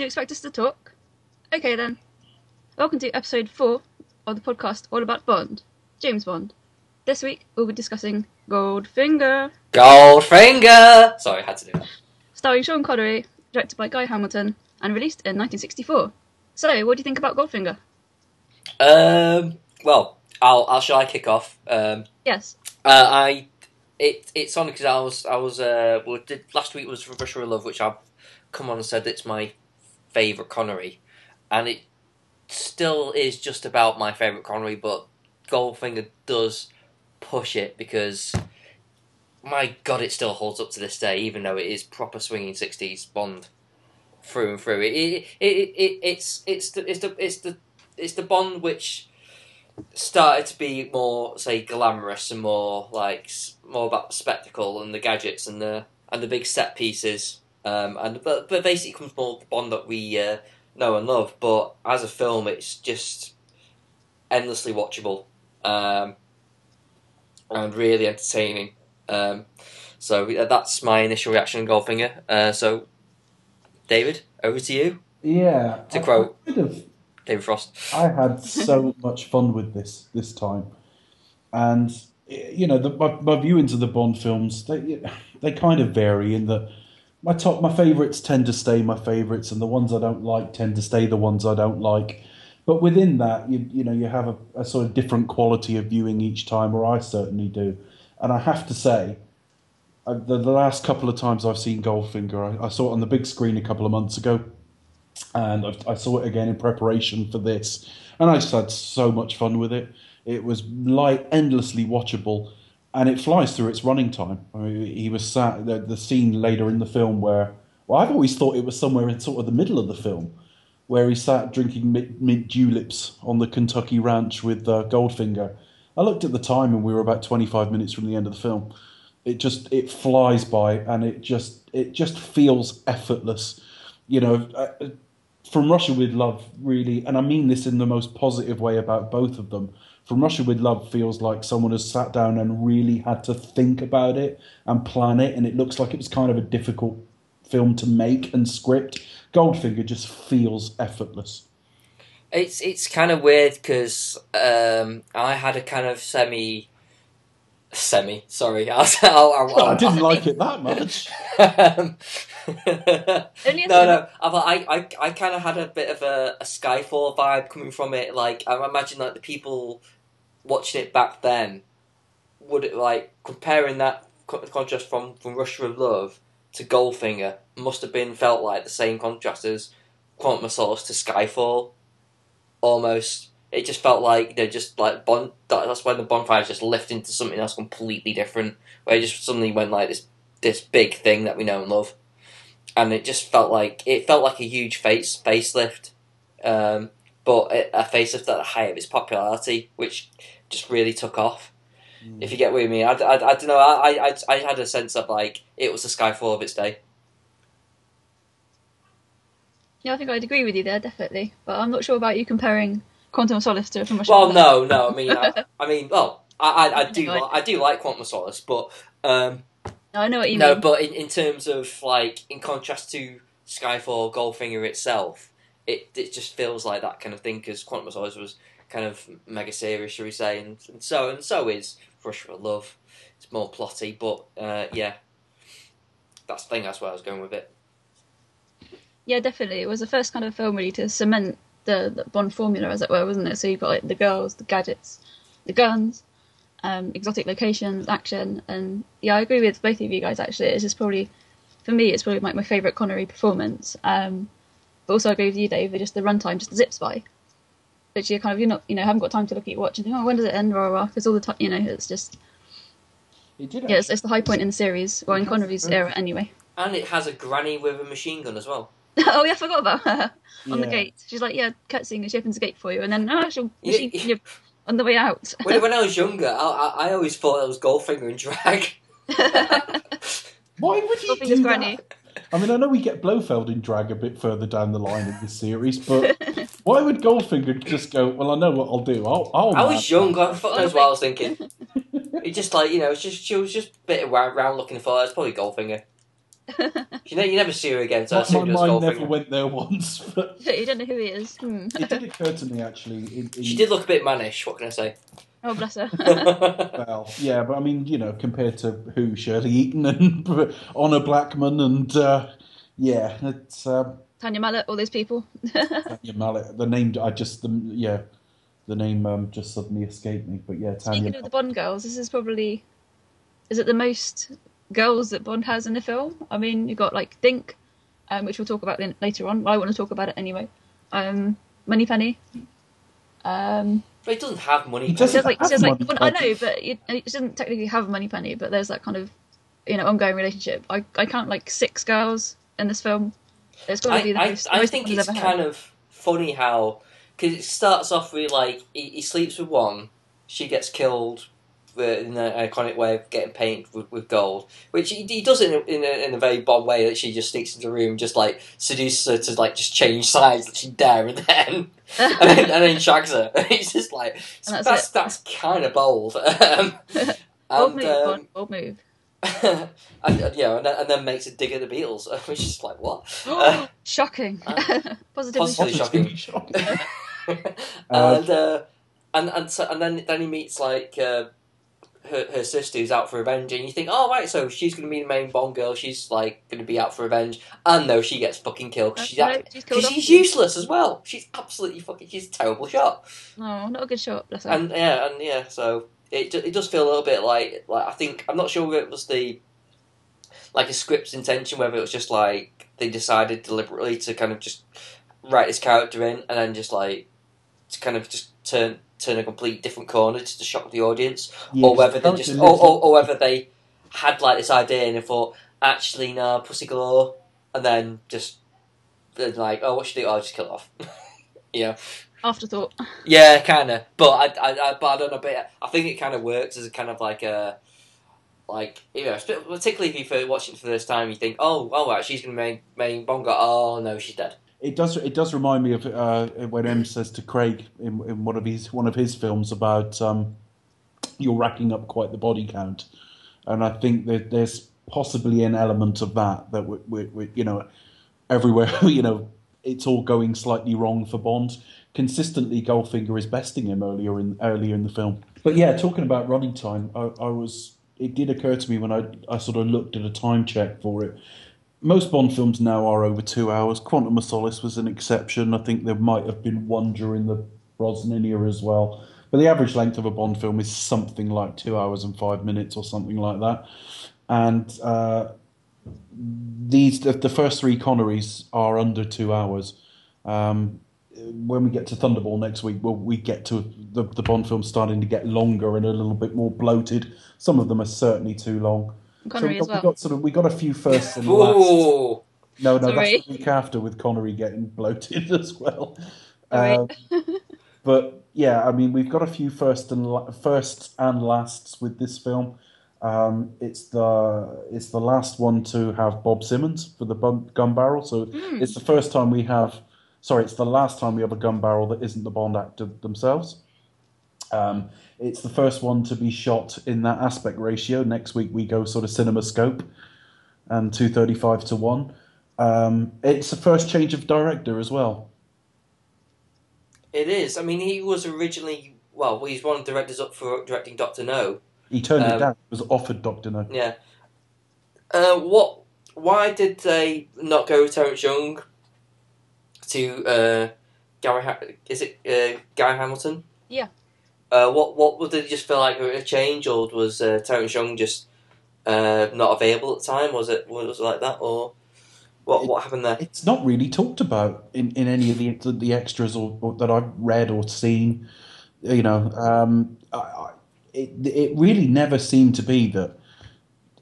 Do you expect us to talk? Okay then. Welcome to episode 4 of the podcast all about Bond, James Bond. This week we'll be discussing Goldfinger, Goldfinger! Sorry, I had to do that. starring Sean Connery, directed by Guy Hamilton, and released in 1964. So, what do you think about Goldfinger? Um, well, I'll, I'll shall I kick off? Um, Yes. uh, I it it's on because I was I was uh well did, last week was Russia with Love which I've come on and said it's my favourite Connery, and it still is just about my favourite Connery, but Goldfinger does push it because my god it still holds up to this day even though it is proper swinging sixties Bond through and through. It it, it, it it's it's the it's the it's the it's the Bond which started to be more say glamorous and more like more about the spectacle and the gadgets and the and the big set pieces um and but, but basically it comes more the bond that we uh, know and love but as a film it's just endlessly watchable um and really entertaining. Um so that's my initial reaction to Goldfinger. Uh, so David over to you Yeah. To I- quote- David Frost. I had so much fun with this this time, and you know the, my, my viewings of the Bond films they they kind of vary in that my top my favourites tend to stay my favourites, and the ones I don't like tend to stay the ones I don't like. But within that, you you know you have a, a sort of different quality of viewing each time, or I certainly do. And I have to say, uh, the, the last couple of times I've seen Goldfinger, I, I saw it on the big screen a couple of months ago and I've, I saw it again in preparation for this, and I just had so much fun with it. It was light, endlessly watchable, and it flies through its running time. I mean, he was sat the, the scene later in the film where, well, I've always thought it was somewhere in sort of the middle of the film, where he sat drinking mint, mint juleps on the Kentucky ranch with uh, Goldfinger. I looked at the time, and we were about twenty five minutes from the end of the film. It just it flies by, and it just it just feels effortless you know, uh, from Russia with Love, really, and I mean this in the most positive way about both of them. From Russia with Love feels like someone has sat down and really had to think about it and plan it, and it looks like it was kind of a difficult film to make and script. Goldfinger just feels effortless. It's it's kind of weird because um, I had a kind of semi, semi. Sorry, I'll, I'll, I'll, Well, I didn't like it that much. um, no, no. I, I, I kind of had a bit of a, a Skyfall vibe coming from it. Like I imagine, like the people watching it back then would it like comparing that contrast from from Russia of Love to Goldfinger must have been felt like the same contrast as Quantum of Solace to Skyfall. Almost, it just felt like they're just like Bond. That's when the bonfires just lift into something else completely different, where it just suddenly went like this this big thing that we know and love, and it just felt like it felt like a huge face facelift, um, but a a facelift at the height of its popularity, which just really took off. If you get with me, I, I, I don't know. I, I I had a sense of like it was the Skyfall of its day. Yeah, I think I'd agree with you there, definitely. But I'm not sure about you comparing Quantum of Solace to From Russia Well, with no, no. I mean, I, I mean, well, I, I, I do, Like- I do like Quantum of Solace, but um, No, I know what you no, mean. No, but in, in terms of like, in contrast to Skyfall, Goldfinger itself, it it just feels like that kind of thing because Quantum of Solace was kind of mega serious, shall we say, and, and so and so is Rush for Love. It's more plotty, but uh, yeah, that's the thing. That's where I was going with it. Yeah, definitely. It was the first kind of film really to cement the, the Bond formula, as it were, wasn't it? So you've got like the girls, the gadgets, the guns, um, exotic locations, action, and yeah, I agree with both of you guys. Actually, it's just probably for me, it's probably like my favourite Connery performance. Um, but also, I agree with you, Dave. Just the runtime just zips by. But you kind of you're not you know haven't got time to look at your watch and think, oh, when does it end? Rah rah. Because all the time, you know, it's just It did. yeah, it's, it's the high point in the series. Well, in Connery's mm-hmm. era, anyway. And it has a granny with a machine gun as well. oh yeah, I forgot about her. on the gate. She's like, yeah, cutscene, and she opens the gate for you, and then oh, she'll Yeah, yeah. on the way out. When, when I was younger, I, I, I always thought it was Goldfinger and drag. Why would you Goldfinger's do granny. that? I mean, I know we get Blofeld in drag a bit further down the line in this series, but why would Goldfinger just go? Well, I know what I'll do. I'll. I'll I was young. I fuck knows what I was thinking. young. It just like you know, it's just she was just a bit around, around looking for. It's probably Goldfinger. You, know, you never see her again, so I my, assumed it my mind never went there once, but you don't know who he is. Hmm. it did occur to me actually. In, in, She did look a bit mannish. What can I say? Oh, bless her. Well, yeah, but I mean, you know, compared to who Shirley Eaton and Honor Blackman and uh, yeah, it's um, Tania Mallet, all those people. Tania Mallet. The name, I just, the, yeah, the name um, just suddenly escaped me. But yeah, Tania. Speaking of the Bond girls, this is probably is it the most girls that Bond has in the film? I mean, you've got like Dink, um, which we'll talk about later on. I want to talk about it anyway. Um, Moneypenny. Um, But he doesn't have money. He doesn't says like, it have says like Moneypenny. well, I know, but it, it doesn't technically have money penny. But there's that kind of you know ongoing relationship. I I count like six girls in this film. It's got to be I, the I, most. I most think it's has ever had. kind of funny how because it starts off with like he, he sleeps with one, she gets killed in an iconic way of getting painted with, with gold, which he, he does it in a, in, a, in a very Bond way that she just sneaks into the room, just like seduces her to like just change sides that she dare, and then and then, and then shags her. it's just like that's that's that's, kind of bold. um, Bold and, move, um, Bond, bold move. and, and, yeah, and then, and then makes a dig at the Beatles, which is like what? Uh, Shocking. uh, Positively positively shocking. shocking. Positively shocking. And uh, and and so, and then then he meets like uh, her her sister who's out for revenge, and you think, oh right, so she's going to be the main Bond girl. She's like going to be out for revenge, and no, she gets fucking killed because she's No, she's 'cause she's useless as well. She's absolutely fucking. She's a terrible shot, No, not a good shot. Bless her. and yeah, and yeah, so it it does feel a little bit like like I think I'm not sure whether it was the like a script's intention, whether it was just like they decided deliberately to kind of just write this character in and then just like to kind of just turn turn a complete different corner just to shock the audience, Yeah, or 'cause whether they just or, or, or whether they had like this idea and they thought actually no pussy galore and then just they're like oh what should I do oh, I'll just kill it off. yeah. Afterthought. Yeah, kind of. But I, I, I, but I don't know. But I think it kind of works as a kind of like a, like you know, particularly if you're watching it for the first time, you think, oh, oh, right, she's gonna main main Bongo. Oh no, she's dead. It does. It does remind me of uh, when M says to Craig in, in one of his one of his films about um, you're racking up quite the body count, and I think that there's possibly an element of that that we, we, we you know everywhere you know it's all going slightly wrong for Bond. Consistently, Goldfinger is besting him earlier in earlier in the film. But yeah, talking about running time, I, I was. It did occur to me when I I sort of looked at a time check for it most Bond films now are over two hours. Quantum of Solace was an exception. I think there might have been one during the Brosnan era as well. But the average length of a Bond film is something like two hours and five minutes or something like that. And uh, these the, first three Connerys are under two hours. Um, when we get to Thunderball next week, well, we get to the, the Bond films starting to get longer and a little bit more bloated. Some of them are certainly too long. Connery so as we got, well. we got sort of we got a few firsts and lasts. Ooh, No, no, Sorry. that's the week after with Connery getting bloated as well. Um, but yeah, I mean, we've got a few first and la- firsts and lasts with this film. Um, it's the it's the last one to have Bob Simmons for the bun- gun barrel. So Hmm. it's the first time we have. Sorry, it's the last time we have a gun barrel that isn't the Bond actor themselves. Um, it's the first one to be shot in that aspect ratio. Next week we go sort of CinemaScope and 235 to 1. Um, it's the first change of director as well. it is. I mean, he was originally well, he's one of the directors up for directing Doctor No. He turned it Um, down. He was offered Doctor No. Yeah. Uh, what? Why did they not go with Terrence Young to uh, Gary? Ha- is it uh, Gary Hamilton? Yeah. Uh, what? What? Did they just feel like a change, or was uh, Terrence Young just uh, not available at the time? Was it? Was it like that, or what? What happened there? It's not really talked about in, in any of the the extras or, or that I've read or seen. You know, um, I, I, it it really never seemed to be that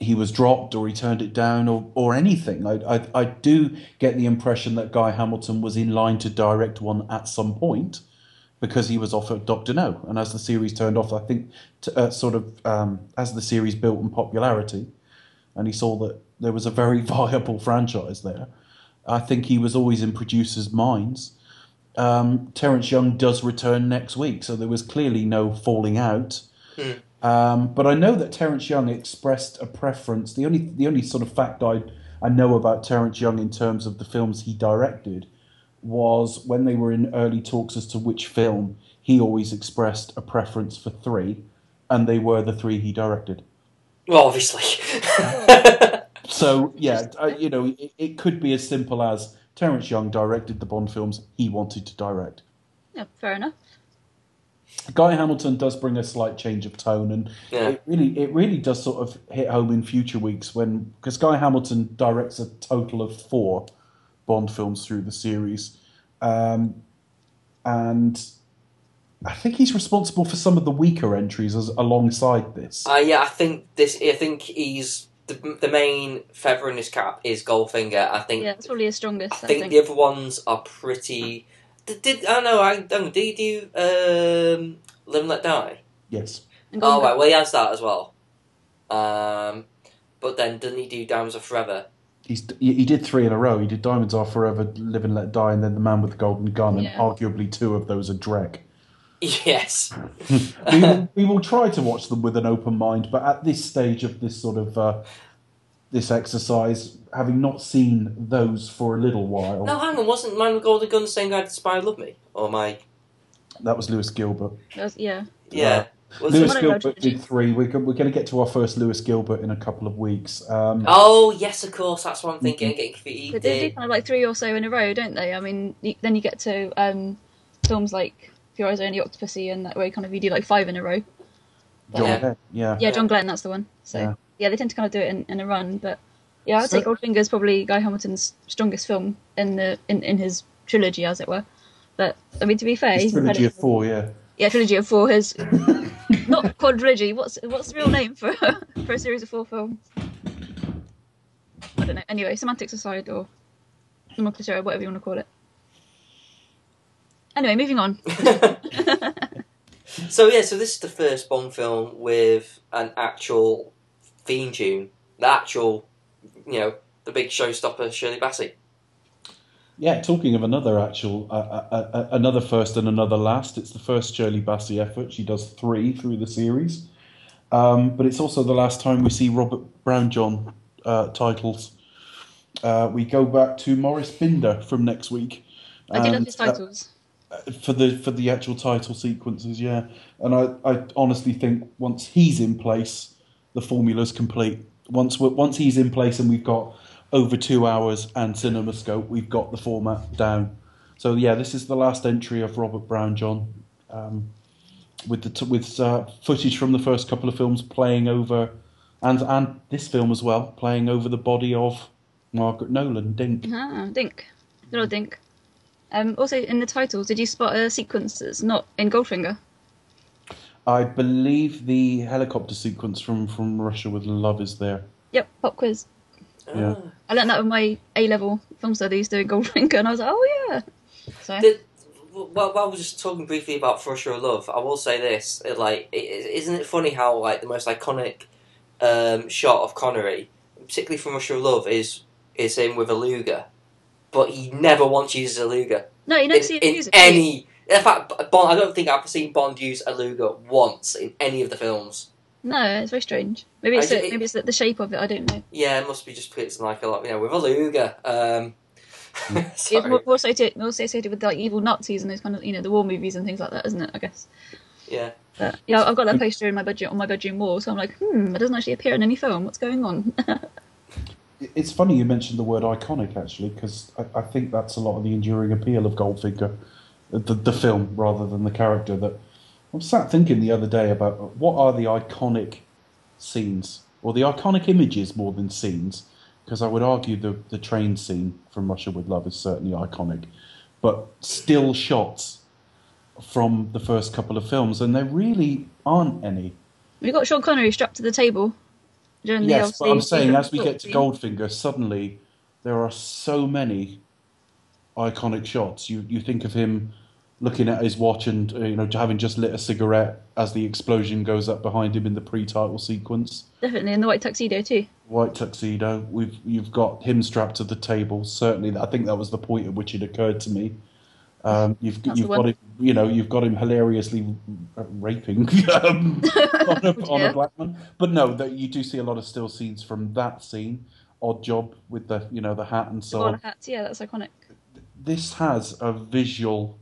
he was dropped or he turned it down or, or anything. I, I I do get the impression that Guy Hamilton was in line to direct one at some point because he was offered Doctor No, and as the series turned off, I think t- uh, sort of um, as the series built in popularity, and he saw that there was a very viable franchise there. I think he was always in producers' minds. Um, Terence Young does return next week, so there was clearly no falling out. Hmm. Um, but I know that Terence Young expressed a preference. The only the only sort of fact I I know about Terence Young in terms of the films he directed was when they were in early talks as to which film, he always expressed a preference for three, and they were the three he directed. Well, obviously. So yeah, you know, it, it could be as simple as Terence Young directed the Bond films he wanted to direct. Yeah, fair enough. Guy Hamilton does bring a slight change of tone, and Yeah. it really, it really does sort of hit home in future weeks when because Guy Hamilton directs a total of four Bond films through the series, um, and I think he's responsible for some of the weaker entries as, alongside this. Uh, yeah, I think this. I think he's the, the main feather in his cap is Goldfinger. I think. Yeah, it's probably his strongest. I think the other ones are pretty. Did, did I don't know? I don't. Did he do um, Live and Let Die? yes, Oh right, well he has that as well. Um, but then doesn't he do Diamonds Are Forever? He's he he did three in a row. He did Diamonds Are Forever, Live and Let Die, and then The Man with the Golden Gun, and arguably two of those are Drek. Yes. we, will, we will try to watch them with an open mind, but at this stage of this sort of uh, this exercise, having not seen those for a little while, no, hang on. Wasn't Man with the Golden Gun the same guy that Spy Love Me? Or my that was Lewis Gilbert. That's- yeah. yeah. Was Lewis it? What about Gilbert did three. We're, go- we're going to get to our first Lewis Gilbert in a couple of weeks. Um, Oh yes, of course. That's what I'm thinking. Mhm. Getting confused. But they do kind of like three or so in a row, don't they? I mean, you, then you get to um, films like For Your Eyes Only Octopussy, and that way kind of you do like five in a row. John Yeah. Penn, yeah. Yeah, John Glen, that's the one. So Yeah. yeah, they tend to kind of do it in, in a run. But yeah, I'd So- say Goldfinger's probably Guy Hamilton's strongest film in the in, in his trilogy, as it were. But I mean, to be fair, It's he's trilogy of four, yeah. Yeah, trilogy of four. His not quadrilogy. What's what's the real name for for a series of four films? I don't know. Anyway, semantics aside, or nomenclature, whatever you want to call it. Anyway, moving on. So yeah, so this is the first Bond film with an actual theme tune. The actual, you know, the big showstopper, Shirley Bassey. Yeah, talking of another actual, uh, uh, uh, another first and another last, it's the first Shirley Bassey effort. She does three through the series. Um, but it's also the last time we see Robert Brownjohn uh, titles. Uh, we go back to Maurice Binder from next week. I do love his uh, titles. for the for the actual title sequences, yeah. And I, I honestly think once he's in place, the formula's complete. Once once he's in place and we've got over two hours and CinemaScope, we've got the format down. So yeah, this is the last entry of Robert Brownjohn, um, with the t- with uh, footage from the first couple of films playing over, and and this film as well playing over the body of Margaret Nolan, Dink. Ah, Dink. Little Dink. Um, also, in the title, did you spot a sequence that's not in Goldfinger? I believe the helicopter sequence from, from Russia with Love is there. Yep, pop quiz. Yeah. Ah. I learned that with my A level film studies doing Goldfinger, and I was like, oh yeah. So Did, well, while we're just talking briefly about For Sure Love, I will say this: it, like, is isn't it funny how like the most iconic um, shot of Connery, particularly from For Sure Love, is is him with a Luger, but he never once uses a Luger no, you never in, see it in music. any. In fact, Bond. I don't think I've seen Bond use a Luger once in any of the films. No, it's very strange. Maybe it's I the, maybe it's the, the shape of it. I don't know. Yeah, it must be just because it's like a lot, you know, with a Luger. Um, It's sorry. more, more associated, more associated with like evil Nazis and those kind of you know the war movies and things like that, isn't it? I guess. Yeah. But yeah, I've got that poster in my budget on my bedroom wall, so I'm like, hmm, it doesn't actually appear in any film. What's going on? It's funny you mentioned the word iconic, actually, because I, I think that's a lot of the enduring appeal of Goldfinger, the, the film rather than the character. That I was sat thinking the other day about what are the iconic scenes, or the iconic images more than scenes, because I would argue the, the train scene from Russia with Love is certainly iconic, but still shots from the first couple of films, and there really aren't any. We've got Sean Connery strapped to the table during the Yes, but I'm saying as we get to. Goldfinger, suddenly there are so many iconic shots. You you think of him looking at his watch and uh, you know having just lit a cigarette as the explosion goes up behind him in the pre-title sequence. definitely in the white tuxedo too. White tuxedo. We've you've got him strapped to the table. Certainly, I think that was the point at which it occurred to me. Um, you've That's you've got one. him, you know, you've got him hilariously raping um, on, a, on Yeah. a black man. But no, that you do see a lot of still scenes from that scene. odd job with the you know the hat and so on. hats, yeah, that's iconic. This has a visual,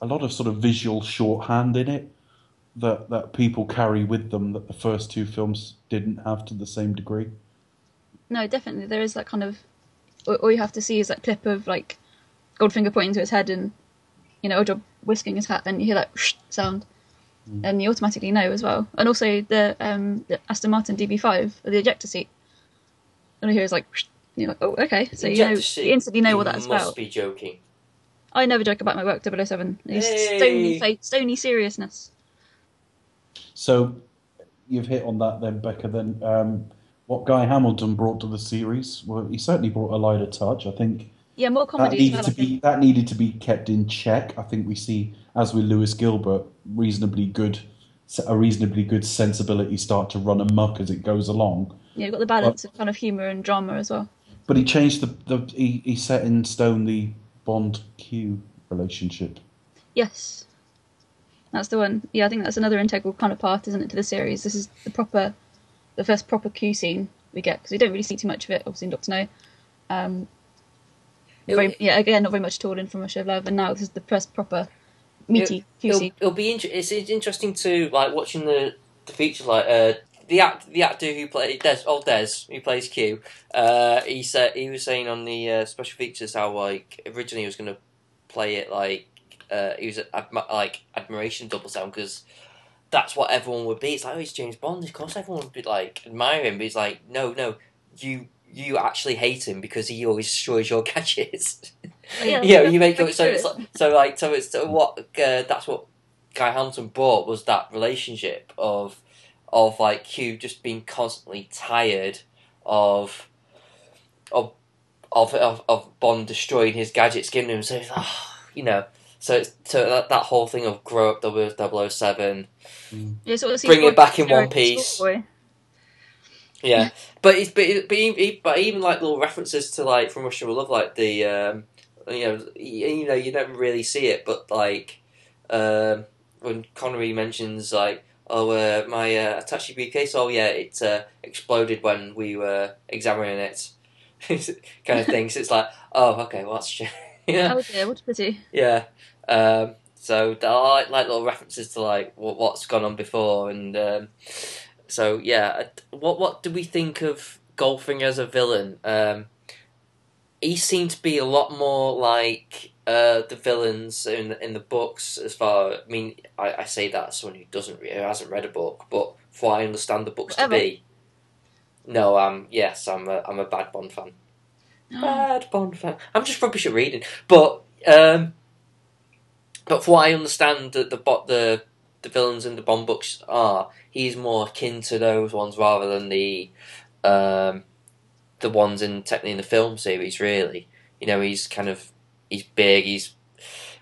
a lot of sort of visual shorthand in it that that people carry with them that the first two films didn't have to the same degree. No, definitely there is that kind of. All all you have to see is that clip of like Goldfinger pointing to his head and you know Oddjob whisking his hat, and you hear that whoosh sound, and you automatically know as well. And also the um the Aston Martin DB5, the ejector seat. And you hear is like, you're like, oh okay, so you know you instantly know what you that's must about. be joking. I never joke about my work 007. It's Hey! stony, fa- stony seriousness. So you've hit on that then, Becca. Then um, what Guy Hamilton brought to the series? Well, he certainly brought a lighter touch. I think Yeah, more comedy as needed well. to be that needed to be kept in check. I think we see, as with Lewis Gilbert, reasonably good, a reasonably good sensibility start to run amok as it goes along. Yeah, you've got the balance of kind of humour and drama as well. But he changed the, the he, he set in stone the Bond Q relationship. Yes. That's the one. Yeah, I think that's another integral kind of part, isn't it, to the series? This is the proper, the first proper Q scene we get because we don't really see too much of it, obviously, in Doctor No. Um, It'll- very, yeah, again, not very much at all in From Russia of Love, and now this is the first proper meaty Q it'll, scene. it'll be inter- it's it's interesting to like watching the the features like uh the act the actor who played Des old Des who plays Q uh he said he was saying on the uh, special features how like originally he was going to play it like uh he was admi- like admiration double sound because that's what everyone would be. It's like oh it's James Bond of course everyone would be like admire him but he's like no no you you actually hate him because he always destroys your gadgets. Yeah, yeah, that's you make so it's like, so like so it's so what uh, that's what Guy Hamilton brought was that relationship of of like Q just being constantly tired of of of of, of Bond destroying his gadgets, giving him so it's, oh, you know so it's so that, that whole thing of grow up with 007 Yeah, sort of Bring it back in one piece. Schoolboy. Yeah, but it's but, but, even, but even like little references to like from Russia with Love, like the um, you know you, you know you never really see it, but like um, when Connery mentions like oh uh, my uh, attaché briefcase, oh yeah, it uh, exploded when we were examining it, kind of thing. So it's like oh okay, well that's shit. yeah, Oh dear, what a pity. yeah. Um, so I like, like little references to like what, what's gone on before, and um, so yeah. What what do we think of Goldfinger as a villain? Um, he seemed to be a lot more like uh, the villains in in the books. As far, I mean, I, I say that as someone who doesn't re- who hasn't read a book, but for what I understand the books Whatever. to be. No, um, yes, I'm a I'm a bad Bond fan. Bad Bond fan. I'm just rubbish at reading, but um, but for what I understand, that the bo- the the villains in the Bond books are, he's more akin to those ones rather than the um, the ones in technically in the film series. Really, you know, he's kind of he's big. He's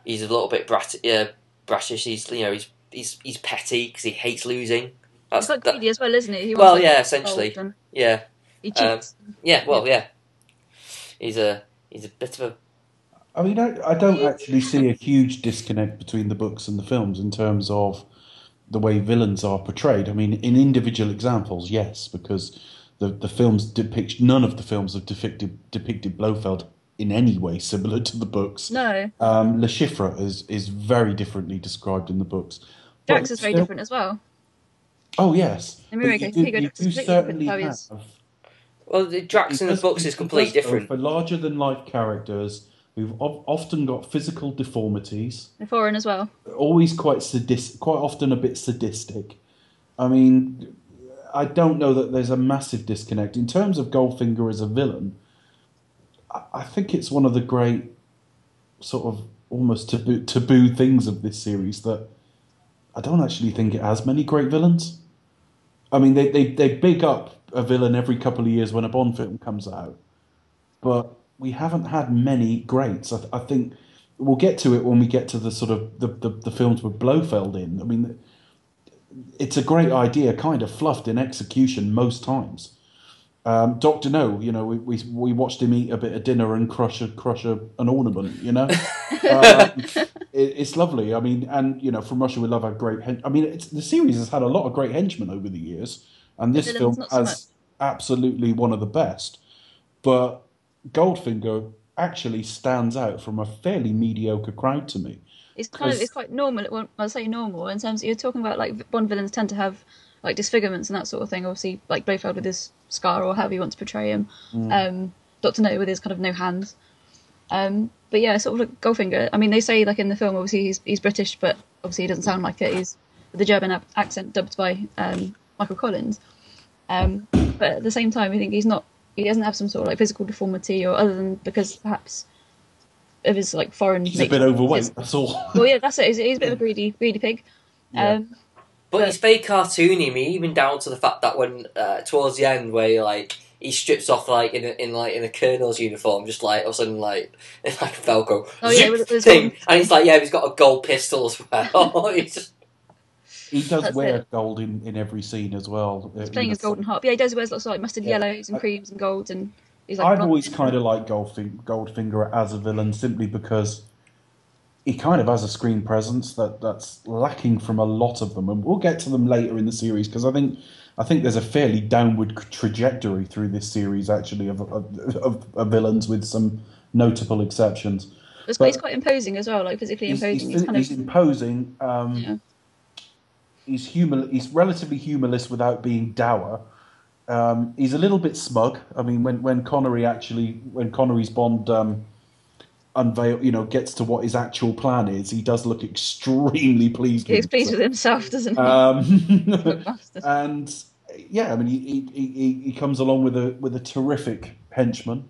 he's a little bit brat yeah, brashish. He's you know he's he's he's petty because he hates losing. That's He's quite that- greedy as well, isn't he? he well, yeah, essentially, and yeah. He Um. Yeah, well, yeah. He's a he's a bit of a I mean, I, I don't actually see a huge disconnect between the books and the films in terms of the way villains are portrayed. I mean, in individual examples, yes, because the, the films depict none of the films have depicted depicted Blofeld in any way similar to the books. no, Um, Le Chiffre is is very differently described in the books. But Drax is very still- different as well. Oh yes, But America, you do, you Drax is do completely different certainly have. well. The Drax in the books is completely different. For larger than life characters who've of- often got physical deformities, The foreign as well. always quite sadistic, quite often a bit sadistic. I mean, I don't know that there's a massive disconnect in terms of Goldfinger as a villain. I, think it's one of the great sort of almost taboo, taboo things of this series that I don't actually think it has many great villains. I mean, they, they, they big up a villain every couple of years when a Bond film comes out, but we haven't had many greats. I, I think we'll get to it when we get to the sort of the, the, the films with Blofeld in. I mean, it's a great idea, kind of fluffed in execution most times. Um, Doctor No, you know, we, we we watched him eat a bit of dinner and crush a crush a, an ornament. You know, um, it, it's lovely. I mean, and you know, from Russia we Love our great. Hen- I mean, it's, the series has had a lot of great henchmen over the years, and this film so has absolutely one of the best. but Goldfinger actually stands out from a fairly mediocre crowd to me. It's kind of it's quite normal. Well, I say normal in terms you're talking about like Bond villains tend to have like disfigurements and that sort of thing. Obviously, like Blofeld with his scar or however you want to portray him. Um, Doctor No with his kind of no hands. Um, but yeah, sort of like Goldfinger. I mean, they say like in the film, obviously he's he's British, but obviously he doesn't sound like it. He's with the German ac- accent dubbed by um, Michael Collins. Um, but at the same time, I think he's not. He doesn't have some sort of like physical deformity, or other than because perhaps of his like foreign. He's a bit overweight, that's all. Well, yeah, that's it. He's, he's a bit of a greedy, greedy pig. Yeah. Um, But But- it's very cartoony. I mean, even down to the fact that when uh, towards the end, where like he strips off like in a, in like in a colonel's uniform, just like all of a sudden like it's like a Velcro Oh, yeah, zip with thing, gold- and he's like, yeah, he's got a gold pistol as well. Just- He does That's wear it. gold in, in every scene as well. he's playing his golden harp. Yeah, he does wears lots of like mustard Yeah. yellows and creams and golds, and he's like. I've always kind of liked Goldfinger, Goldfinger as a villain simply because he kind of has a screen presence that, that's lacking from a lot of them, and we'll get to them later in the series because I think I think there's a fairly downward trajectory through this series actually of of, of, of villains with some notable exceptions. But but- he's quite imposing as well, like physically He's, imposing. he's, He's, kind he's of. imposing. Um, Yeah. He's humor. He's relatively humorless without being dour. Um, he's a little bit smug. I mean, when when Connery actually, when Connery's Bond um, unveil, you know, gets to what his actual plan is, he does look extremely pleased. He's with pleased with himself. himself, doesn't he? Um, and yeah, I mean, he, he, he, he comes along with a with a terrific henchman,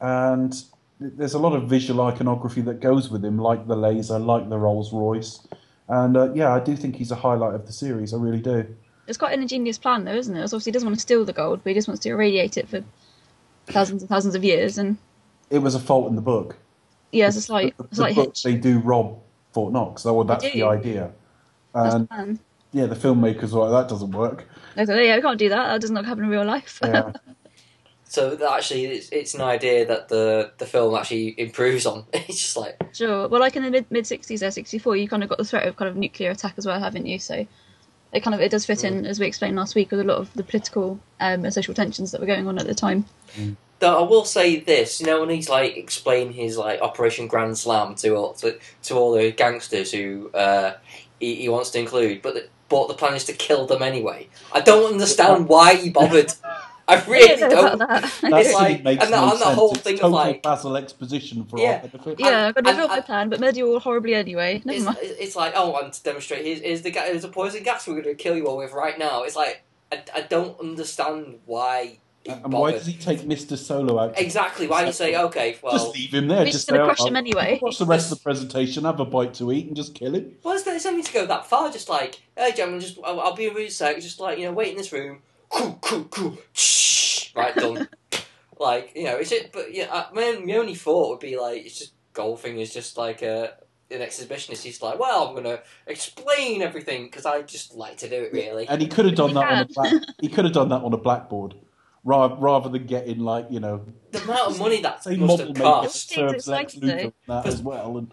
and there's a lot of visual iconography that goes with him, like the laser, like the Rolls Royce, and uh, yeah, I do think he's a highlight of the series. I really do. It's quite an ingenious plan, though, isn't it? It's obviously, he doesn't want to steal the gold, but he just wants to irradiate it for thousands and thousands of years. And It was a fault in the book. Yeah, it's a slight, the, a the slight book, hitch. they do rob Fort Knox. So that's the idea. That's the And plan. yeah, the filmmakers were like, that doesn't work. They thought, yeah, we can't do that. That does not happen in real life. Yeah. so that actually, it's, it's an idea that the the film actually improves on. It's just like Sure. Well, like in the mid mid sixties, there sixty four, you kind of got the threat of kind of nuclear attack as well, haven't you? So it kind of it does fit in, as we explained last week, with a lot of the political um, and social tensions that were going on at the time. Though I will say this, you know, when he's like explaining his like Operation Grand Slam to all to, to all the gangsters who uh, he, he wants to include, but the, but the plan is to kill them anyway. I don't understand why he bothered. I really I don't know don't. about that. That It's like- makes and the- no and the sense. whole It's thing of, total like- Basil exposition for Yeah. our benefit. yeah, I've got to and- develop my and- plan, but murder you all horribly anyway. Never It's, mind. it's like, oh, and to demonstrate, here's, here's the ga- here's a poison gas we're going to kill you all with right now. It's like I, I don't understand why. He And why does he take Mr. Solo out? Exactly. Why do you say okay? Well, just leave him there. We're just just going to crush "Oh, him anyway. Watch the rest of the presentation, have a bite to eat, and just kill him. Well, it's, it's only to go that far. Just like, hey, gentlemen, just I'll, I'll be a rude sec. Just like you know, wait in this room. Cool, cool, cool. Shh. Right, done. like you know, it's it. But yeah, uh, my, my only thought would be like, it's just golfing is just like a an exhibitionist. He's like, well, I'm gonna explain everything because I just like to do it. Really. And he could have done that on a black, he could have done that on a blackboard, rather, rather than getting like you know The amount of money that say must model have maker cost. serves Lex exciting, Luthor that as well. And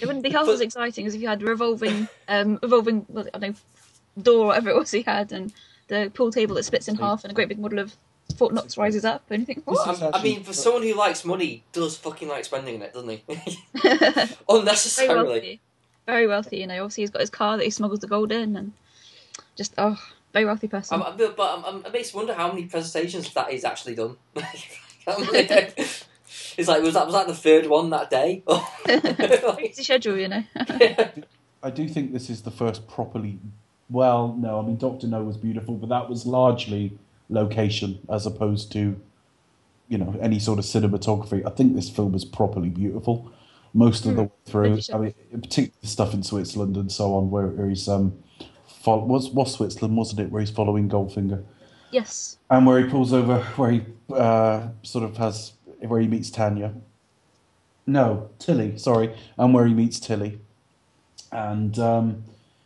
It wouldn't be half But- as exciting as if you had a revolving, um, revolving, well, I don't know, door, whatever it was he had, and the pool table that splits in half, and a great big model of Fort Knox rises up. And you think, This what? is I mean, for someone who likes money, does fucking like spending it, doesn't he? Very Unnecessarily. wealthy. Very wealthy, you know. Obviously, he's got his car that he smuggles the gold in, and just, oh, very wealthy person. I'm, I'm, but I'm, I'm, it makes me wonder how many presentations that he's actually done. it's like was that was that the third one that day? It's a schedule, you know. I do think this is the first properly. Well, no, I mean Doctor No was beautiful, but that was largely location as opposed to, you know, any sort of cinematography. I think this film is properly beautiful most of the way through. I mean, particularly the stuff in Switzerland and so on, where, where he's um, fol- was was Switzerland, wasn't it, where he's following Goldfinger, yes. and where he pulls over, where he uh, sort of has where he meets Tania. No, Tilly. Sorry, and where he meets Tilly, and um,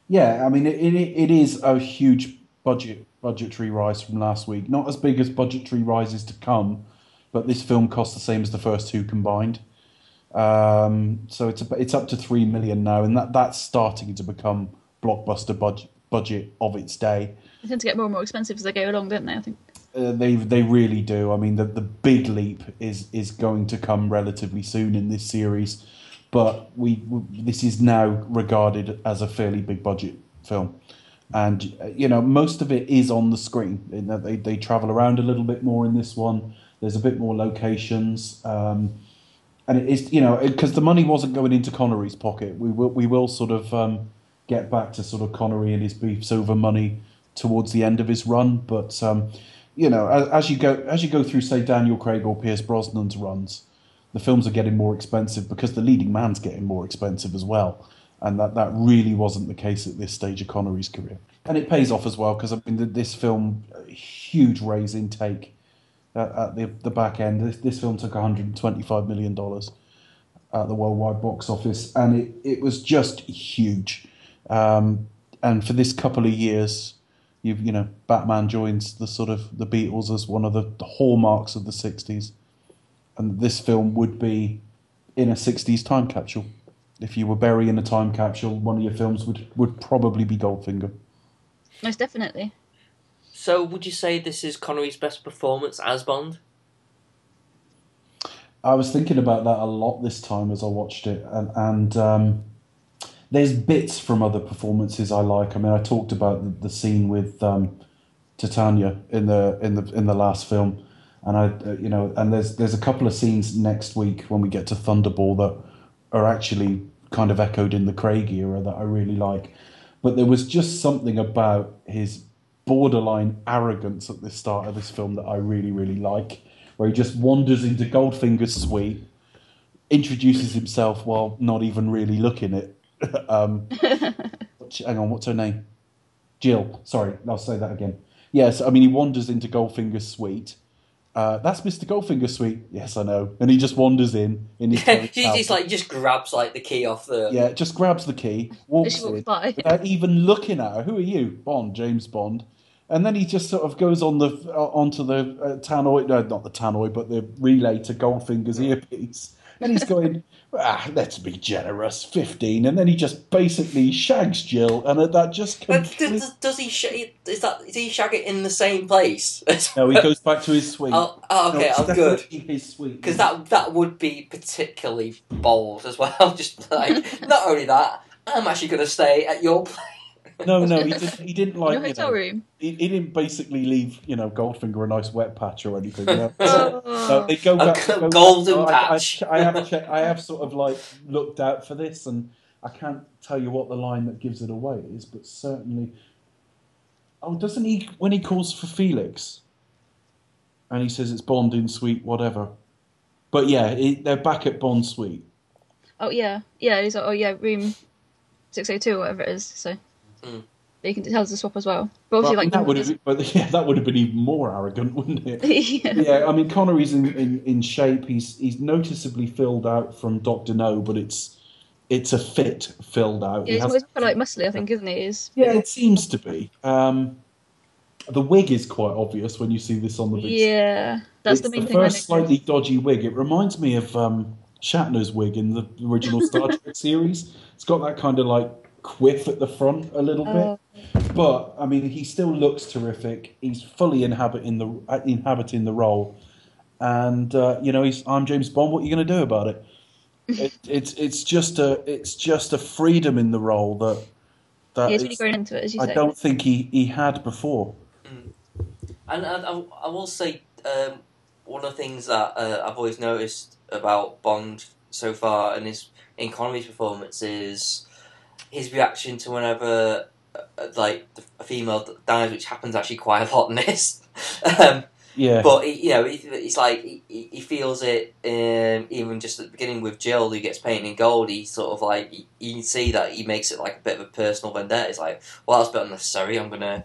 yeah, I mean it, it. It is a huge budget budgetary rise from last week. Not as big as budgetary rises to come, but this film costs the same as the first two combined. Um, so it's a, it's up to three million now, and that that's starting to become blockbuster budget budget of its day. They tend to get more and more expensive as they go along, don't they? I think. Uh, they they really do. I mean, the the big leap is is going to come relatively soon in this series, but we, we this is now regarded as a fairly big budget film, and uh, you know most of it is on the screen. In that they they travel around a little bit more in this one. There's a bit more locations. Um, and it is you know because the money wasn't going into Connery's pocket. We will we will sort of um, get back to sort of Connery and his beefs over money towards the end of his run, but um, you know as, as, you go as you go through say Daniel Craig or Pierce Brosnan's runs, the films are getting more expensive because the leading man's getting more expensive as well, and that that really wasn't the case at this stage of Connery's career, and it pays off as well because I mean this film huge raise intake at, at the the back end. This, this film took 125 million dollars at the worldwide box office, and it, it was just huge. Um, and for this couple of years, you you know, Batman joins the sort of the Beatles as one of the, the hallmarks of the '60s, and this film would be in a '60s time capsule. If you were burying a time capsule, one of your films would would probably be Goldfinger. Most definitely. So, would you say this is Connery's best performance as Bond? I was thinking about that a lot this time as I watched it, and, and um, there's bits from other performances I like. I mean, I talked about the, the scene with um, Tatiana in the in the in the last film, and I uh, you know, and there's there's a couple of scenes next week when we get to Thunderball that are actually kind of echoed in the Craig era that I really like. But there was just something about his borderline arrogance at the start of this film that I really, really like, where he just wanders into Goldfinger's suite, introduces himself while not even really looking at. um, hang on, what's her name? Jill. Sorry, I'll say that again. Yes, I mean he wanders into Goldfinger's suite. Uh, that's Mr. Goldfinger's suite. Yes, I know. And he just wanders in. in his yeah, he just like just grabs like the key off the. Yeah, just grabs the key, walks in by. without even looking at her. Who are you, Bond? James Bond and then he just sort of goes on the uh, onto the uh, tannoy, no, not the tannoy, but the relay to Goldfinger's earpiece, and he's going, ah, let's be generous, fifteen, and then he just basically shags Jill, and that just completely... does, does, he sh- is that does he shag it in the same place? no, he goes back to his suite. Oh, oh okay, no, oh, good. His suite because that that would be particularly bold as well. just like not only that, I'm actually going to stay at your place. No, no, he didn't. He didn't like. Your hotel you know, room. He, he, didn't basically leave, you know, Goldfinger a nice wet patch or anything. You know? so, so they go back. A go golden back. patch. I, I, I have checked, I have sort of like looked out for this, and I can't tell you what the line that gives it away is, but certainly. Oh, doesn't he when he calls for Felix? And he says it's Bond in suite, whatever. But yeah, it, they're back at Bond suite. Oh yeah, yeah. He's like, oh yeah, room six eight two, whatever it is. So Mm. You can tell us the swap as well. But well, like that would have, but yeah, that would have been even more arrogant, wouldn't it? yeah. yeah. I mean, Connery's in, in, in shape. He's he's noticeably filled out from Doctor No, but it's it's a fit filled out. Yeah, he's has, like muscly, I think, isn't he? Yeah, it seems to be. Um, the wig is quite obvious when you see this on the big. Yeah, that's it's the main the thing. First slightly dodgy wig. It reminds me of um, Shatner's wig in the original Star Trek series. It's got that kind of like quiff at the front a little bit. Uh, but I mean, he still looks terrific. He's fully inhabiting the inhabiting the role, and uh, you know, he's I'm James Bond. What are you going to do about it? it? It's it's just a it's just a freedom in the role that that he's really grown into it. As you I say. don't think he, he had before. Mm. And, and I, I, will say um, one of the things that uh, I've always noticed about Bond so far and his in Connery's performance is his reaction to whenever uh, like a female dies, which happens actually quite a lot in this. um, yeah. But he, you know, he, it's like he, he feels it. Um, even just at the beginning with Jill, who gets painted in gold. He sort of like he, you can see that he makes it like a bit of a personal vendetta. It's like, well, that's a bit unnecessary. I'm gonna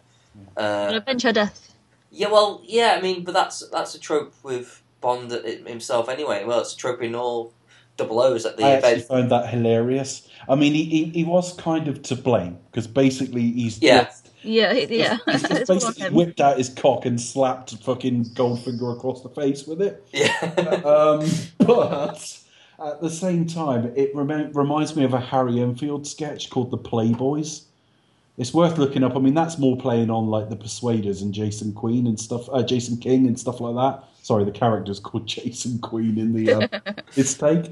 uh, avenge her death. Yeah, well, yeah. I mean, but that's that's a trope with Bond himself anyway. Well, it's a trope in all double O's at the I event. actually found that hilarious. I mean, he, he, he was kind of to blame because basically he's yeah. Just, yeah, yeah. He's just basically whipped out his cock and slapped fucking Goldfinger across the face with it. Yeah. um, but at the same time, it rem- reminds me of a Harry Enfield sketch called The Playboys, it's worth looking up. I mean, that's more playing on like the Persuaders and Jason Queen and stuff, uh, Jason King and stuff like that. Sorry, the character's called Jason Queen in the um, its take.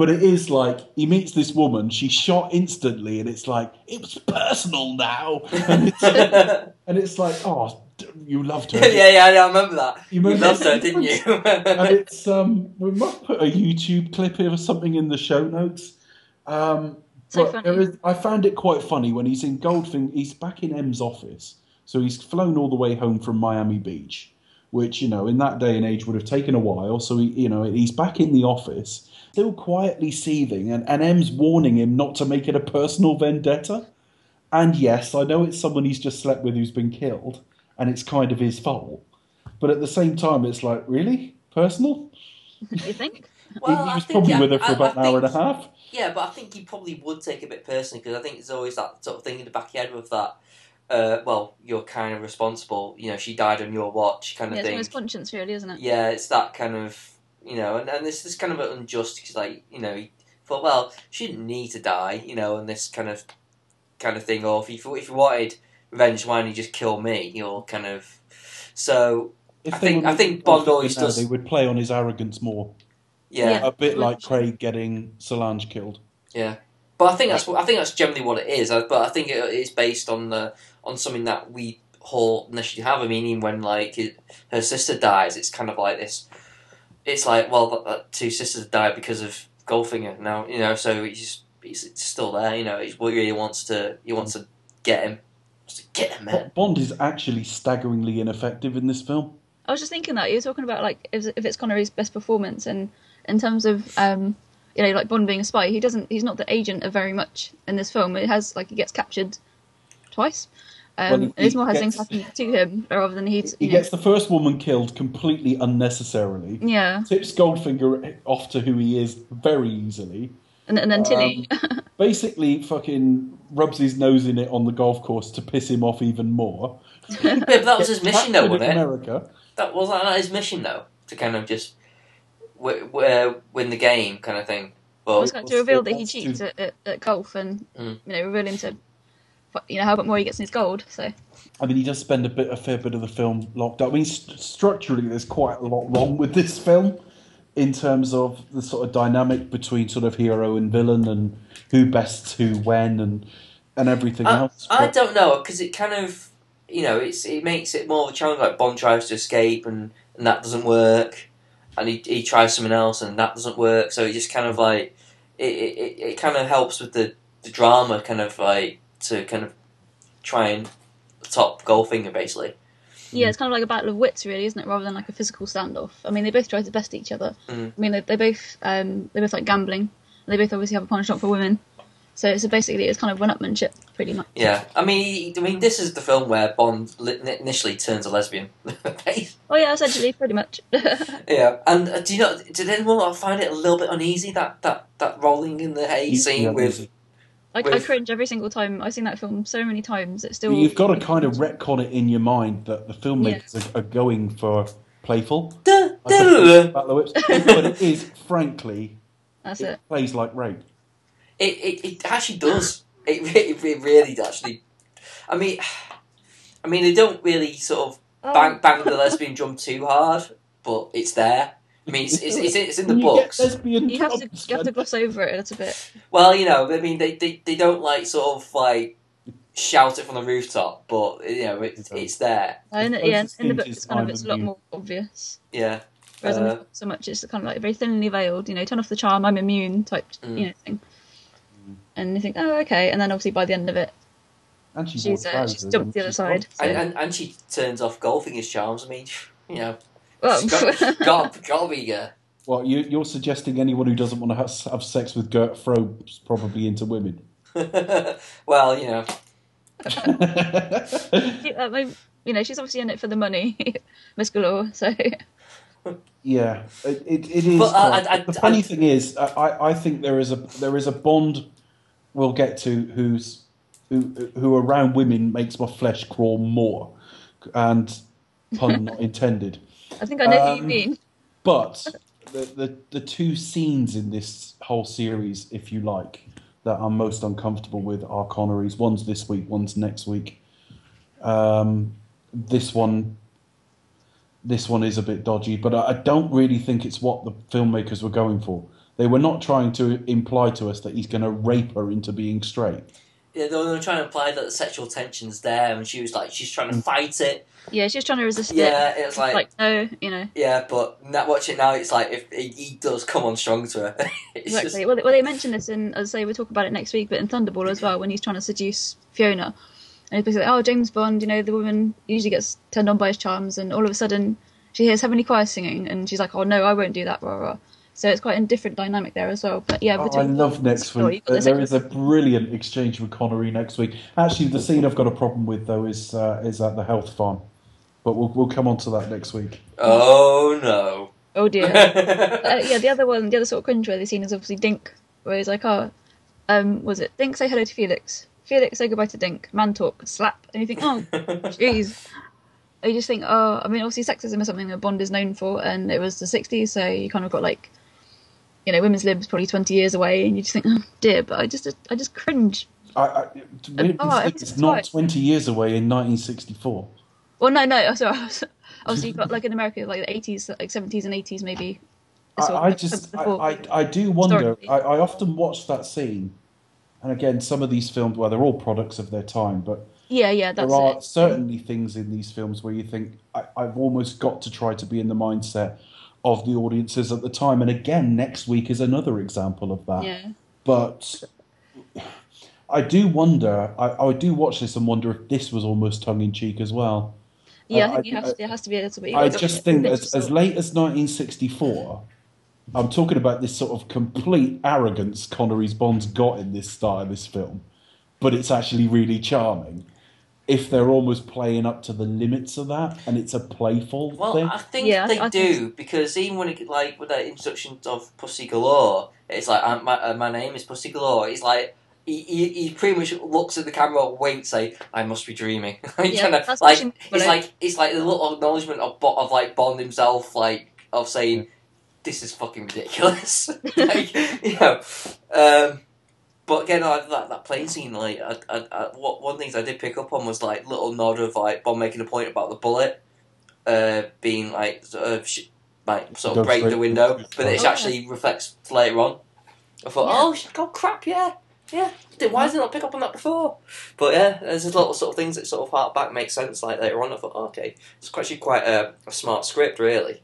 But it is like he meets this woman, she's shot instantly, and it's like it was personal now, and it's, and it's like, oh, you loved her. yeah, yeah, yeah, I remember that. You You, loved her, didn't you? and it's um, we must put a YouTube clip here or something in the show notes. Um, So but funny. there is, I found it quite funny when he's in Goldfinger. He's back in M's office, so he's flown all the way home from Miami Beach, which you know in that day and age would have taken a while. So he, you know, he's back in the office, still quietly seething, and, and M's warning him not to make it a personal vendetta. And yes, I know it's someone he's just slept with who's been killed, and it's kind of his fault. But at the same time, it's like, really personal? You think? Well, he, he I was think- probably I- with her for I- about I an hour and a half. Yeah, but I think he probably would take a bit personally because I think there's always that sort of thing in the back of your head with that. Uh, well, you're kind of responsible. You know, she died on your watch, kind of Yeah, it's thing. almost conscience, really, isn't it? Yeah, it's that kind of you know, and, and this is kind of unjust because like you know, he thought, well, she didn't need to die, you know, and this kind of kind of thing. Or if you if you wanted revenge, why don't you just kill me? You're kind of so If I think- were I think Bond always does- They would play on his arrogance more, yeah. Yeah. a bit like Craig getting Solange killed. Yeah, but I think that's I think that's generally what it is. Uh, but I think it is based on the on something that we all initially have. I mean, even when like it, her sister dies, it's kind of like this. It's like well, that, that two sisters died because of Goldfinger. Now you know, so he's he's still there. You know, he really wants to he wants to get him. Wants to get him, man. Bond is actually staggeringly ineffective in this film. I was just thinking that you were talking about like if, if it's Connery's best performance, and in terms of um, you know like Bond being a spy, he doesn't he's not the agent of very much in this film. It has like he gets captured twice. Um, Well, and it's more he has things gets- happen to him rather than he's He you know, gets the first woman killed completely unnecessarily. yeah, Tips Goldfinger off to who he is very easily. and, and then Tilly. Um, Basically, fucking rubs his nose in it on the golf course to piss him off even more. Yeah, but that was his mission, though, wasn't it? America. That was that his mission, though, to kind of just w- w- win the game, kind of thing. I But was going to reveal that he That's cheats at, at, at golf and Mm. you know reveal him to you know how much more he gets in his gold. So I mean, he does spend a bit, a fair bit of the film locked up. I mean, st- structurally, there's quite a lot wrong with this film in terms of the sort of dynamic between sort of hero and villain and who bests who when and and everything I, else. I don't know because it kind of you know it's it makes it more of a challenge. Like Bond tries to escape and, and that doesn't work, and he he tries something else and that doesn't work. So it just kind of like it it, it, it kind of helps with the, the drama, kind of like to kind of try and top Goldfinger basically. yeah, it's kind of like a battle of wits, really, isn't it? Rather than like a physical standoff. I mean, they both try to best each other. Mm. I mean, they, they both um, they both like gambling. They both obviously have a penchant for women. So, so basically, it's kind of one-upmanship, pretty much. Yeah, I mean, I mean, this is the film where Bond li- initially turns a lesbian. Oh yeah, essentially, pretty much. yeah, and uh, do you know? Did anyone find it a little bit uneasy that that that rolling in the hay scene Yeah, with? I, I cringe every single time. I've seen that film so many times. It's still. You've got to kind of retcon it in your mind that the filmmakers are, are going for playful. Duh, I said duh. Battle of the Whips, but it is, frankly, That's it it. plays like rape. It, it it actually does. It re- it really does actually. I mean, I mean they don't really sort of Oh, bang bang the lesbian drum too hard, but it's there. I mean, it's it's, it's, it's in the When you books. Get lesbian you have to you have to gloss over it a little bit. Well, you know, I mean, they, they, they don't like sort of like shout it from the rooftop, but you know, it, it's there. And The yeah, in the thing book, it's kind of it's a lot more obvious. Yeah. Whereas in the Uh, book, so much it's kind of like very thinly veiled. You know, turn off the charm, I'm immune type. Mm. You know thing. And you think, oh okay, and then obviously by the end of it, And she she's wore uh, she's trousers jumped the other she's side. So. And, and and she turns off golfing his charms. I mean, you know, well, to be. Uh, Well, you, you're suggesting anyone who doesn't want to have, have sex with Gert Frobe's probably into women. well, you know, Yeah, I you know, she's obviously in it for the money, Miss Galore. So yeah, it, it, it is. But, uh, I- I- the funny I- thing is, I, I I think there is a there is a Bond we'll get to who's who who around women makes my flesh crawl more, and pun not intended. I think I know what you Um, mean. But the, the the two scenes in this whole series, if you like, that I'm most uncomfortable with are Connerys. One's this week, one's next week. Um, this one, this one is a bit dodgy, but I I don't really think it's what the filmmakers were going for. They were not trying to imply to us that he's going to rape her into being straight. Yeah, they were trying to imply that the sexual tension's there, and she was like, she's trying to mm. fight it. Yeah, she's trying to resist Yeah, it. it's like, Like, no, you know. yeah, but now watch it now. It's like if he does come on strong to her, it's Exactly. just Well, they, well, they mentioned this in, as I say, we'll talk about it next week, but in Thunderball as well, when he's trying to seduce Fiona. And he's basically like, oh, James Bond, you know, the woman usually gets turned on by his charms, and all of a sudden she hears Heavenly Choir singing, and she's like, oh, no, I won't do that, rah, rah. So it's quite a different dynamic there as well. But yeah, Oh, I between love next Oh, week. you've got there is a brilliant exchange with Connery next week. Actually, the scene I've got a problem with though is uh, is at the health farm, but we'll we'll come on to that next week. oh no. Oh dear. uh, yeah, the other one, the other sort of cringeworthy scene is obviously Dink, where he's like, oh, um, was it Dink say hello to Felix? Felix say goodbye to Dink. Man talk, slap. And you think, oh, jeez. You just think, oh, I mean, obviously sexism is something that Bond is known for, and it was the 60s, so you kind of got like, you know, women's libs probably 20 years away, and you just think, oh dear, but I just, I just cringe. I, I, it's oh, every it's not time. twenty years away in 1964. Well, no, no, oh, sorry. Obviously, you've got like in America, like the 80s, like 70s and 80s, maybe. I, sort of I just I. I, I do wonder. I, I often watch that scene, and again, some of these films, well, they're all products of their time, but Yeah, yeah, that's there are it. certainly things in these films where you think I, I've almost got to try to be in the mindset of the audiences at the time. And again, next week is another example of that. Yeah. But I do wonder. I, I do watch this and wonder if this was almost tongue in cheek as well. Yeah, I- uh, I think you I- have to, it has to be a little bit. I you've got to just think as, as late as 1964, I'm talking about this sort of complete arrogance Connery's Bond's got in this style, of this film, but it's actually really charming. If they're almost playing up to the limits of that, and it's a playful thing. Well, thing. I think Yeah, they I do think- because even when it like with that introduction of Pussy Galore, it's like uh, my uh, my name is Pussy Galore. He's like. He, he, he pretty much looks at the camera, winks, say, "I must be dreaming." Yeah, kinda, that's like it's like it's like the little acknowledgement of Bo- of like Bond himself, like of saying, "This is fucking ridiculous." like, you know, um, but again, I, that that plane scene, like, I, I, I, what one of the things I did pick up on was like little nod of like Bond making a point about the bullet uh, being like sort of sh- like sort Go of break straight the window, but it Oh, actually reflects later on. I thought, Yeah. oh, sh- oh crap, yeah, yeah. Did- Why did I not pick up on that before? But yeah, there's just little sort of things that sort of hark back make sense. Like later on, I thought, oh, okay, it's actually quite a, a smart script, really.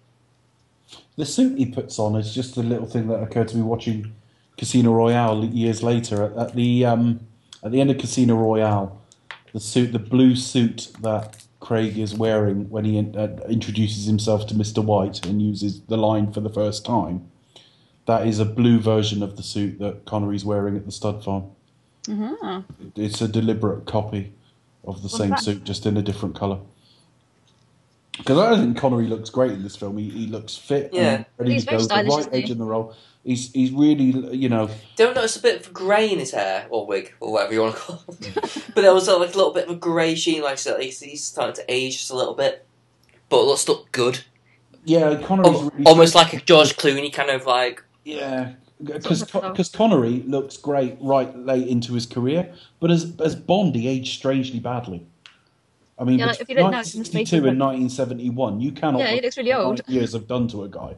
The suit he puts on is just a little thing that occurred to me watching Casino Royale years later. At, at the um, at the end of Casino Royale, the suit, the blue suit that Craig is wearing when he uh, introduces himself to Mister White and uses the line for the first time, that is a blue version of the suit that Connery's wearing at the stud farm. Mhm. It's a deliberate copy of the Well, same that- suit, just in a different colour. Because I don't think Connery looks great in this film. He, he looks fit Yeah. and ready He's to very go. The right age in the role. He's he's really you know Don't notice a bit of grey in his hair or wig or whatever you want to call it. but there was like a little bit of a grey sheen, like so he's, he's starting to age just a little bit. But it looks look good, yeah Connery's Al- really almost like a George Clooney kind of like. yeah because because Connery looks great right late into his career, but as as Bond he aged strangely badly. I mean, Yeah, like, if you don't in the 1962 of, and 1971, you cannot. Yeah, he looks really old. Years have done to a guy.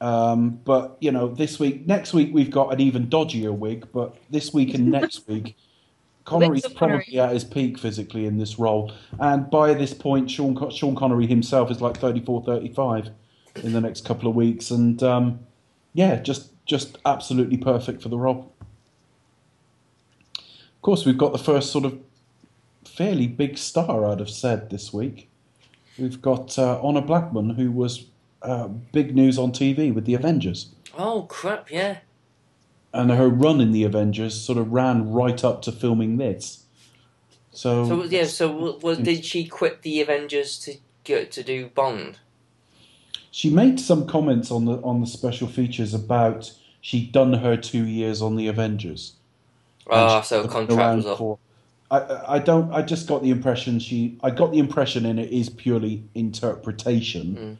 Um, but you know, this week, next week, we've got an even dodgier wig. But this week and next week, Connery's probably at his peak physically in this role. And by this point, Sean, Con- Sean Connery himself is like 34, 35 in the next couple of weeks, and um, yeah, just just absolutely perfect for the role. Of course, we've got the first sort of fairly big star I'd have said this week. We've got uh, Honor Blackman, who was uh, big news on TV with the Avengers, Oh crap! Yeah. and her run in the Avengers sort of ran right up to filming this. So, So yeah. So w- was, did she quit the Avengers to go to do Bond? she made some comments on the on the special features about she'd done her two years on the Avengers. Ah, And so contract was up. for- I- I, I don't. I just got the impression she. I got the impression, and it is purely interpretation, Mm.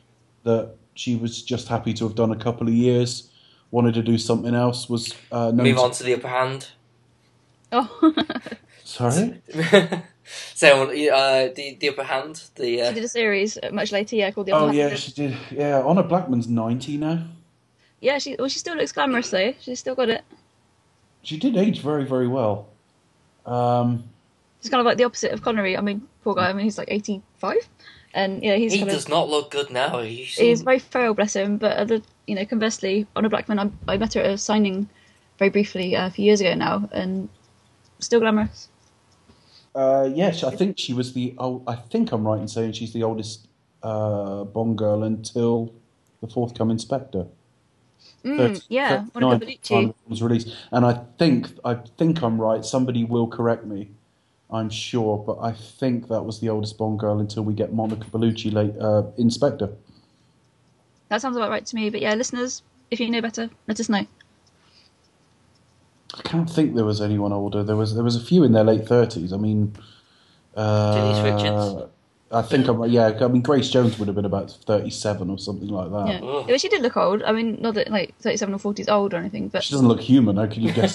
That she was just happy to have done a couple of years wanted to do something else. Was uh, known Move to- on to the upper hand. Oh, Sorry. so uh, the the upper hand. The she uh, did a series uh, much later, yeah, called The Oh Upper yeah, Hand. she did. Yeah, Honor Blackman's ninety now. Yeah, she well, she still looks glamorous though. She's still got it. She did age very very well. Um, She's kind of like the opposite of Connery. I mean, poor guy. I mean, he's like eighty-five, and yeah, he's he kind does of not look good now. You he's very frail, bless him. But other, you know, conversely, Honor Blackman, I, I met her at a signing very briefly uh, a few years ago now, and still glamorous. uh, yes, I think she was the. Oh, I think I'm right in saying she's the oldest uh, Bond girl until the forthcoming Spectre. Mm, 30 yeah, 39 Monica at the time Bellucci. it was released, and I think I think I'm right. Somebody will correct me. I'm sure, but I think that was the oldest Bond girl until we get Monica Bellucci late uh, in Spectre. That sounds about right to me. But yeah, listeners, if you know better, let us know. I can't think there was anyone older. There was there was a few in their late thirties. I mean, uh, Denise Richards? I think I'm yeah. I mean, Grace Jones would have been about thirty-seven or something like that. Yeah, Ugh. but she did look old. I mean, not that like thirty-seven or forty is old or anything, but She doesn't look human. How can you guess?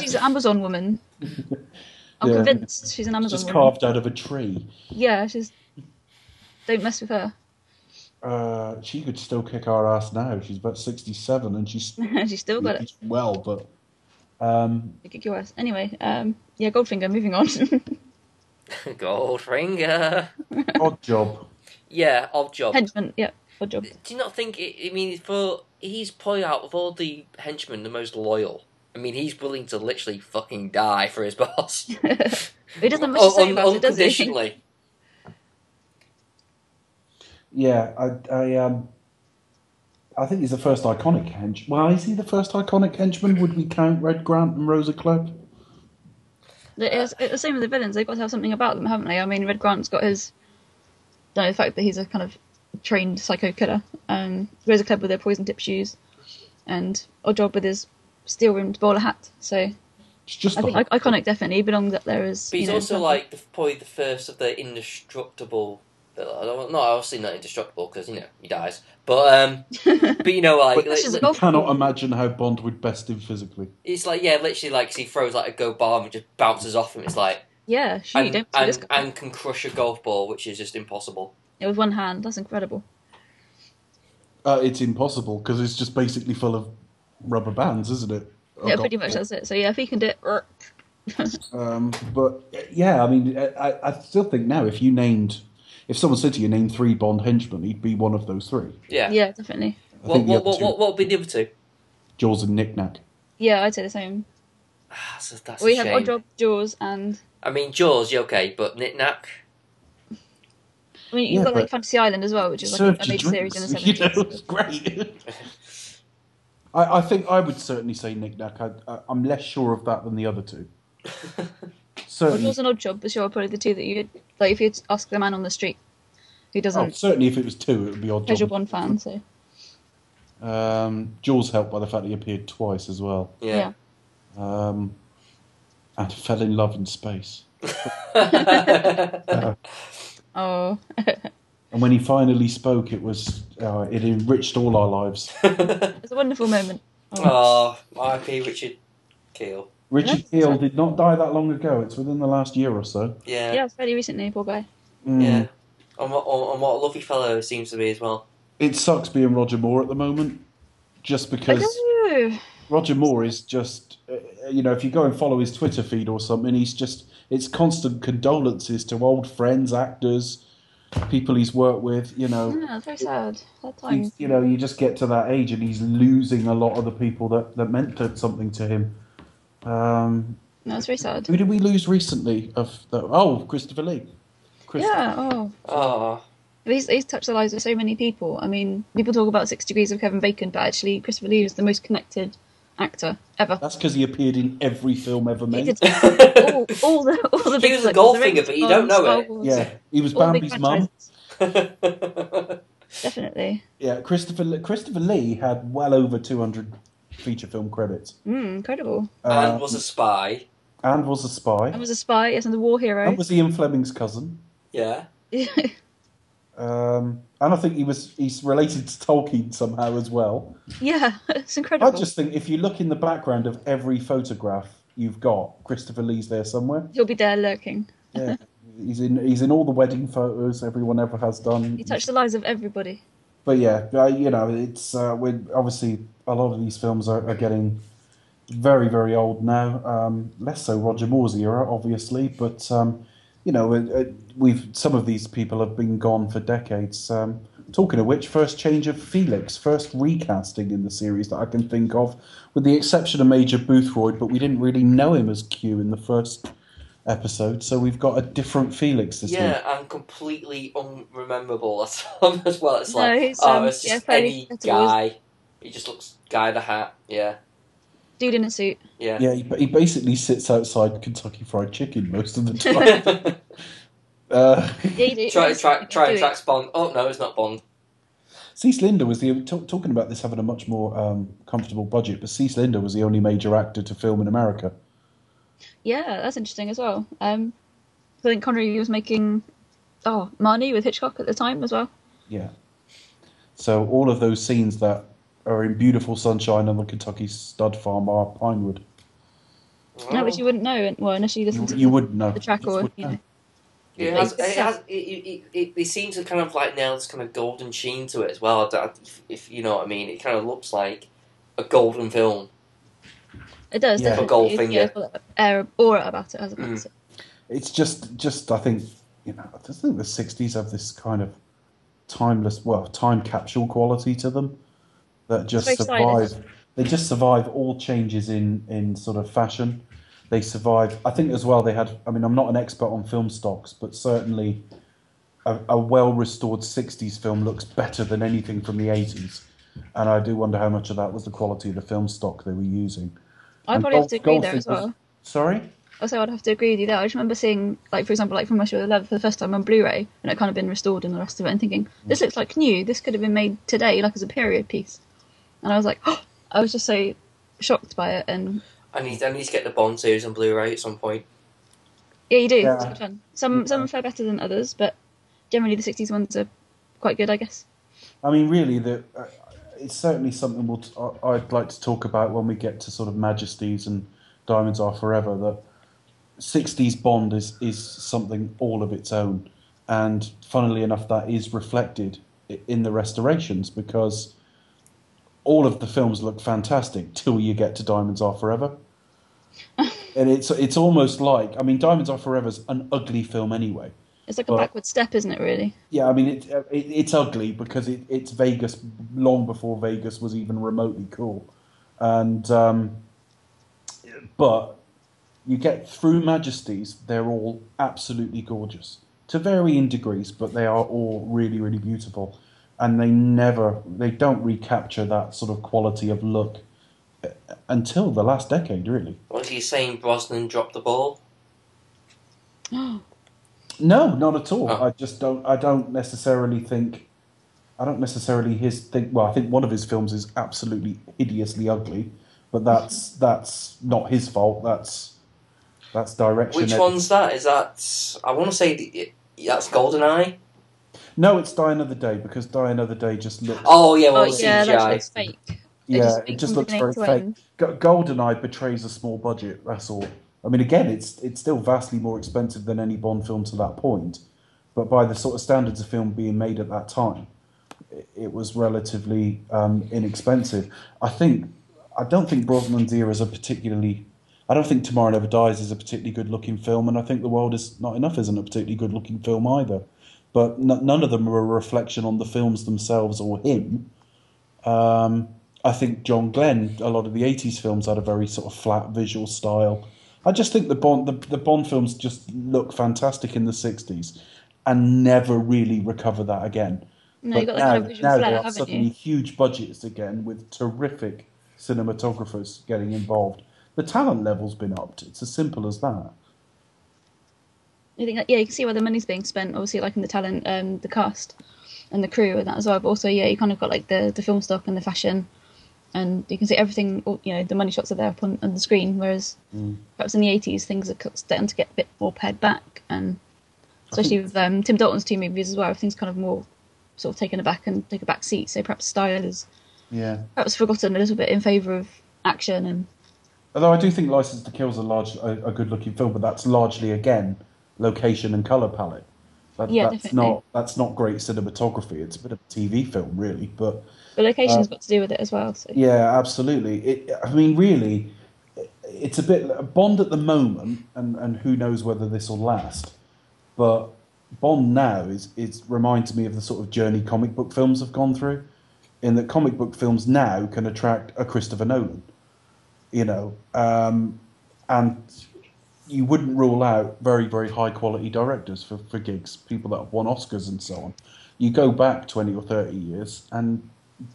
she's an Amazon woman. I'm Yeah. convinced she's an Amazon Just woman. carved out of a tree. Yeah, she's. Don't mess with her. Uh, she could still kick our ass now. She's about sixty-seven, and she's she's still got it. well, but um, Kick your ass. Anyway, um, yeah, Goldfinger. Moving on. Goldfinger. Oddjob. Yeah, Oddjob. Henchman. Yeah, good job. Do you not think? It, I mean, for he's probably out of all the henchmen the most loyal. I mean, he's willing to literally fucking die for his boss. He doesn't have much to say Un- it, does he? unconditionally. Yeah, I, I, um, I think he's the first iconic hench. Well, is he the first iconic henchman? Would we count Red Grant and Rosa Klebb? It's, it's the same with the villains. They've got to have something about them, haven't they? I mean, Red Grant's got his. No, the fact that he's a kind of trained psycho killer. Um, Rosa Klebb with her poison tip shoes, and Oddjob with his steel rimmed bowler hat. So I It's just think the- I- iconic definitely belongs up there as. But he's know, also some- like the, probably the first of the indestructible. Not obviously not indestructible because you know he dies. But um, but you know like, But That's just like- a I golf cannot imagine how Bond would best him physically. it's like yeah, literally like he throws like a go bomb and just bounces off him. It's like Yeah, shoot, and, don't see and, and can crush a golf ball, which is just impossible. Yeah, with one hand. That's incredible. Uh, it's impossible because it's just basically full of rubber bands, isn't it? A yeah, golf pretty much that's it. So yeah, if he can do it, Um, but yeah, I mean, I, I still think now if you named, if someone said to you, name three Bond henchmen, he'd be one of those three. Yeah. yeah, definitely. I What what, what, what what would be the other two? Jaws and Knick Knack. Yeah, I'd say the same. Ah, That's a, that's we a have shame. Oddjob, Jaws, and I mean, Jaws, you're okay, but Knick Knack. I mean you've Yeah, got like Fantasy Island as well, which is like a, a you major series in the drinks, you seventies. know, it's great. I, I think I would certainly say Knick Knack. I, I, I'm less sure of that than the other two. Well, Certainly, Jaws and Oddjob, for sure, are probably the two that you like. If you ask the man on the street who oh, doesn't certainly if it was two, it would be odd. casual Bond fan, so Um, Jaws helped by the fact he appeared twice as well, Yeah. um, and fell in love in space. oh, And when he finally spoke, it was uh, it enriched all our lives. it's a wonderful moment. Oh. oh, R.I.P. Richard Kiel. Richard Yeah. Kiel did not die that long ago. It's within the last year or so. Yeah. yeah, it's fairly recently, poor guy. Mm. Yeah. And what, and what a lovely fellow he seems to be as well. It sucks being Roger Moore at the moment, just because. Roger Moore is just, uh, you know, if you go and follow his Twitter feed or something, he's just, it's constant condolences to old friends, actors, people he's worked with, you know. Yeah, it's very sad. That time. You know, you just get to that age and he's losing a lot of the people that, that meant something to him. Um, No, it's very sad. who did we lose recently? Of the, Oh, Christopher Lee. Chris- Yeah. Oh. Oh. He's, he's touched the lives of so many people. I mean, people talk about Six Degrees of Kevin Bacon, but actually, Christopher Lee is the most connected actor ever. That's because he appeared in every film ever He made. did all, all the all the He big was a like, Goldfinger, but you don't know it. Yeah, he was all Bambi's mum. Definitely. Yeah, Christopher Lee- Christopher Lee had well over 200 feature film credits. Mm, incredible. Uh, and was a spy. and was a spy. And was a spy, yes, and the war hero. and was Ian Fleming's cousin. Yeah. Um, and I think he was he's related to Tolkien somehow as well. Yeah, it's incredible. I just think if you look in the background of every photograph you've got, Christopher Lee's there somewhere. He'll be there lurking. Yeah, he's in he's in all the wedding photos everyone ever has done. He touched the lives of everybody. But yeah, you know, it's uh, we're obviously a lot of these films are, are getting very very old now. Um, less so Roger Moore's era, obviously, but um, you know, uh, uh, we've some of these people have been gone for decades. Um, talking of which, first change of Felix, first recasting in the series that I can think of, with the exception of Major Boothroyd, but we didn't really know him as Q in the first episode, so we've got a different Felix this week. Yeah, and completely unrememberable as, as well. It's No, like, oh, um, it's just yeah, any forgettable. guy. He just looks guy the hat. Yeah, Dude in a suit. yeah. Yeah, he, he basically sits outside Kentucky Fried Chicken most of the time. uh, Yeah, you do. try, Yes, try, you try do and track Bond. Oh no, it's not Bond. Cec Linder was the talk, talking about this having a much more um, comfortable budget, but Cec Linder was the only major actor to film in America. Yeah, that's interesting as well. Um, I think Connery was making oh Marnie with Hitchcock at the time as well. Yeah. So all of those scenes that are in beautiful sunshine on the Kentucky stud farm are Pinewood. No, which you wouldn't know, well, unless you You, listen to you wouldn't know. the track Just or wouldn't you know. Yeah, it, Yeah, has, it's- it, has, it, it, it, they seem to kind of like nail this kind of golden sheen to it as well. If, if you know what I mean, it kind of looks like a golden film. It does. Yeah. definitely. A gold Yeah, finger. it's got that air aura about it, has it? Mm. So- It's just, just I think, you know, I just think the '60s have this kind of timeless, well, time capsule quality to them that just very survive. They just survive all changes in in sort of fashion. They survive. I think as well. They had. I mean, I'm not an expert on film stocks, but certainly a, a well restored '60s film looks better than anything from the '80s. And I do wonder how much of that was the quality of the film stock they were using. I And probably have to agree there as well. Sorry. Also, I'd have to agree with you there. I just remember seeing, like, for example, like from Russia with Love for the first time on Blu-ray, and it kind of been restored and the rest of it, and thinking mm. this looks like new. This could have been made today, like as a period piece. And I was like, oh, I was just so shocked by it. And I need, I need to get the Bond series on Blu-ray at some point. yeah, you do. Yeah. It's good fun. Some some fare better than others, but generally the '60s ones are quite good, I guess. I mean, really, the, uh, it's certainly something we'll t- I- I'd like to talk about when we get to sort of Majesties and Diamonds Are Forever. That 60s Bond is, is something all of its own. And funnily enough, that is reflected in the restorations because all of the films look fantastic till you get to Diamonds Are Forever. and it's it's almost like I mean Diamonds Are Forever is an ugly film anyway. It's like a backward step, isn't it? Really? Yeah, I mean it, it it's ugly because it, it's Vegas long before Vegas was even remotely cool, and um, but you get through Majesties, they're all absolutely gorgeous to varying degrees, but they are all really really beautiful, and they never they don't recapture that sort of quality of look uh, until the last decade, really. What are you saying? Brosnan dropped the ball. No, not at all. Oh. I just don't. I don't necessarily think. I don't necessarily his think. Well, I think one of his films is absolutely hideously ugly, but that's that's not his fault. That's that's direction. Which Ed- one's that? Is that? I want to say the, that's GoldenEye. No, it's Die Another Day because Die Another Day just looks. Oh yeah, well oh yeah, that CGI. looks fake. It yeah, just it just looks very beginning fake. end. Go- GoldenEye betrays a small budget. That's all. I mean, again, it's it's still vastly more expensive than any Bond film to that point, but by the sort of standards of film being made at that time, it, it was relatively um, inexpensive. I think I don't think Brosnan's era is a particularly. I don't think Tomorrow Never Dies is a particularly good looking film, and I think The World Is Not Enough isn't a particularly good looking film either. But n- none of them are a reflection on the films themselves or him. Um, I think John Glen, a lot of the '80s films had a very sort of flat visual style. I just think the Bond, the, the Bond films just look fantastic in the '60s, and never really recover that again. No, you've But got that kind of now- now flair, there are suddenly you? huge budgets again with terrific cinematographers getting involved. The talent level's been upped. It's as simple as that. I think yeah, you can see where the money's being spent. Obviously, like in the talent, um, the cast, and the crew, and that as well. But also, yeah, you kind of got like the the film stock and the fashion, and you can see everything. You know, the money shots are there up on, on the screen. Whereas Mm. perhaps in the eighties, things are starting to get a bit more pared back, and especially with um, Tim Dalton's two movies as well. Everything's kind of more sort of taken aback and take a back seat. So perhaps style is Yeah. perhaps forgotten a little bit in favour of action and Although I do think License to Kill is a large, a, a good-looking film, but that's largely again location and color palette. That, Yeah, that's definitely. not that's not great cinematography. It's a bit of a TV film, really. But the location's Uh, got to do with it as well. So yeah, absolutely. It, I mean, really, it's a bit Bond at the moment, and, and who knows whether this will last. But Bond now is is reminds me of the sort of journey comic book films have gone through, in that comic book films now can attract a Christopher Nolan, you know, um, and you wouldn't rule out very very high quality directors for, for gigs, people that have won Oscars and so on. You go back twenty or thirty years, and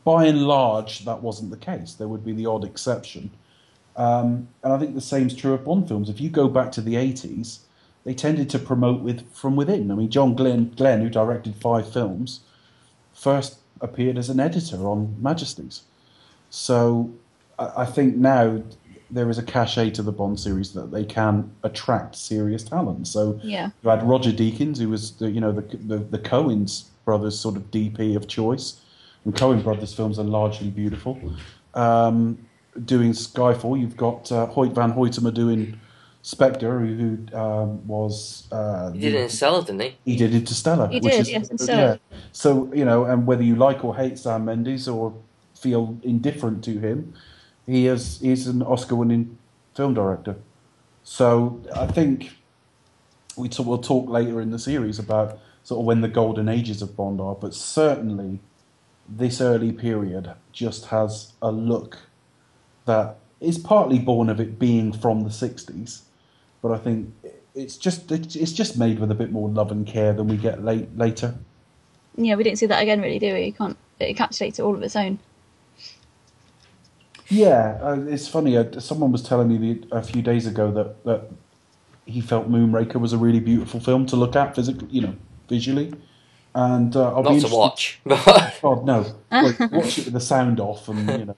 by and large, that wasn't the case. There would be the odd exception. Um, and I think the same's true of Bond films. If you go back to the 80s, they tended to promote with from within. I mean, John Glen, Glen who directed five films, first appeared as an editor on Majesties. So I, I think now there is a cachet to the Bond series that they can attract serious talent. So yeah, you had Roger Deakins, who was the you know the the, the Coens brothers sort of DP of choice, and Coen brothers films are largely beautiful. Um, doing Skyfall, you've got uh, Hoyt Van Hoytema doing Spectre, who, who um, was uh, He did Interstellar, didn't he? he did Interstellar. He which did, is, yes, Interstellar. Yeah. So you know, and whether you like or hate Sam Mendes or feel indifferent to him, he is he's an Oscar-winning film director. So I think we t- we'll talk later in the series about sort of when the golden ages of Bond are, but certainly this early period just has a look that is partly born of it being from the 60s, but I think it's just it's just made with a bit more love and care than we get late later. yeah, we didn't see that again, really, do we? You can't it encapsulates it all of its own. Yeah, uh, it's funny. Uh, someone was telling me the, a few days ago that, that he felt Moonraker was a really beautiful film to look at physically, you know, visually. And uh, I'll be Not to watch. God no! Like, watch it with the sound off, and you know,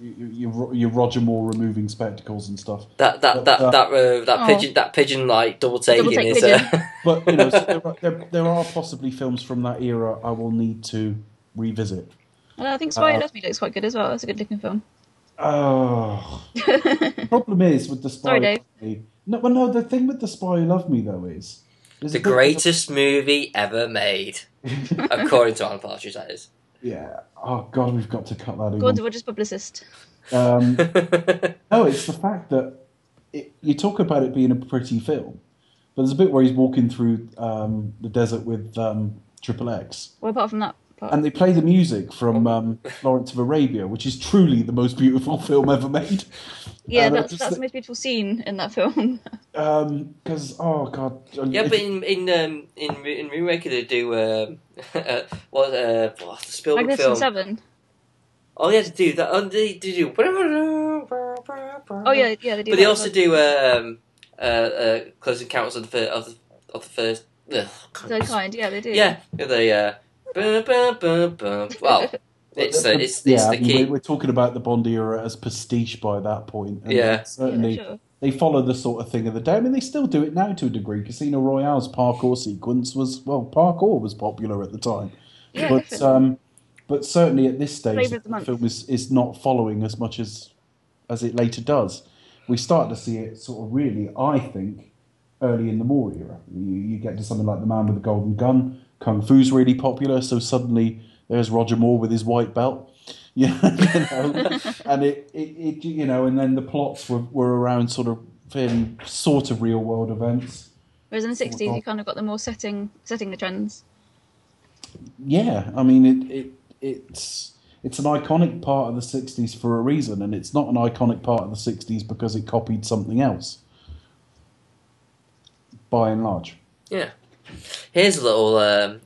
you, you, you Roger Moore removing spectacles and stuff. that that But, that uh, that uh, that Oh. pigeon that pigeon like double taking take is uh, But you know, so there, are, there, there are possibly films from that era I will need to revisit. And I think Spy Who Uh, Loves Me looks quite good as well. That's a good looking film. Oh, the problem is with the Spy. Sorry, Dave. Me- No, but no. The thing with the Spy Who Loved Me though is there's the a of greatest movie ever made, according to Alan Partridge. That is. Yeah. Oh God, we've got to cut that in. Gordon Rogers publicist. Um, no, it's the fact that it, you talk about it being a pretty film, but there's a bit where he's walking through um, the desert with um, Triple X, Well, apart from that part, and they play the music from um, Lawrence of Arabia, which is truly the most beautiful film ever made. yeah, and I that's just that's the most beautiful scene in that film. Because oh god, Yeah, but in in um, in in Moonraker they do um, uh, what uh, what's the Spielberg Magnificent film? Seven. Oh, they had to do that. Oh, they, they do. Oh yeah, yeah, they do. but they also do um, uh, uh, Close Encounters of the of the, of the first. Ugh, well. Kind, yeah, they do. yeah, they uh, well, it's the it's, it's yeah, I the mean, key. we're, we're talking about the Bond era as pastiche by that point. And Yeah. certainly Yeah, sure. they follow the sort of thing of the day. I mean, they still do it now to a degree. Casino Royale's parkour sequence was well, parkour was popular at the time, Yeah, but um, but certainly at this stage, the the film is, is not following as much as as it later does. We start to see it sort of really, I think, early in the Moore era. You, you get to something like The Man with the Golden Gun. Kung Fu's really popular, so suddenly there's Roger Moore with his white belt. Yeah, you know, and it, it, it, you know, and then the plots were, were around sort of fairly sort of real world events. Whereas in the sixties, you kind of got the more setting setting the trends. Yeah, I mean it, it it's it's an iconic part of the '60s for a reason, and it's not an iconic part of the '60s because it copied something else. By and large, Yeah. Here's a little um,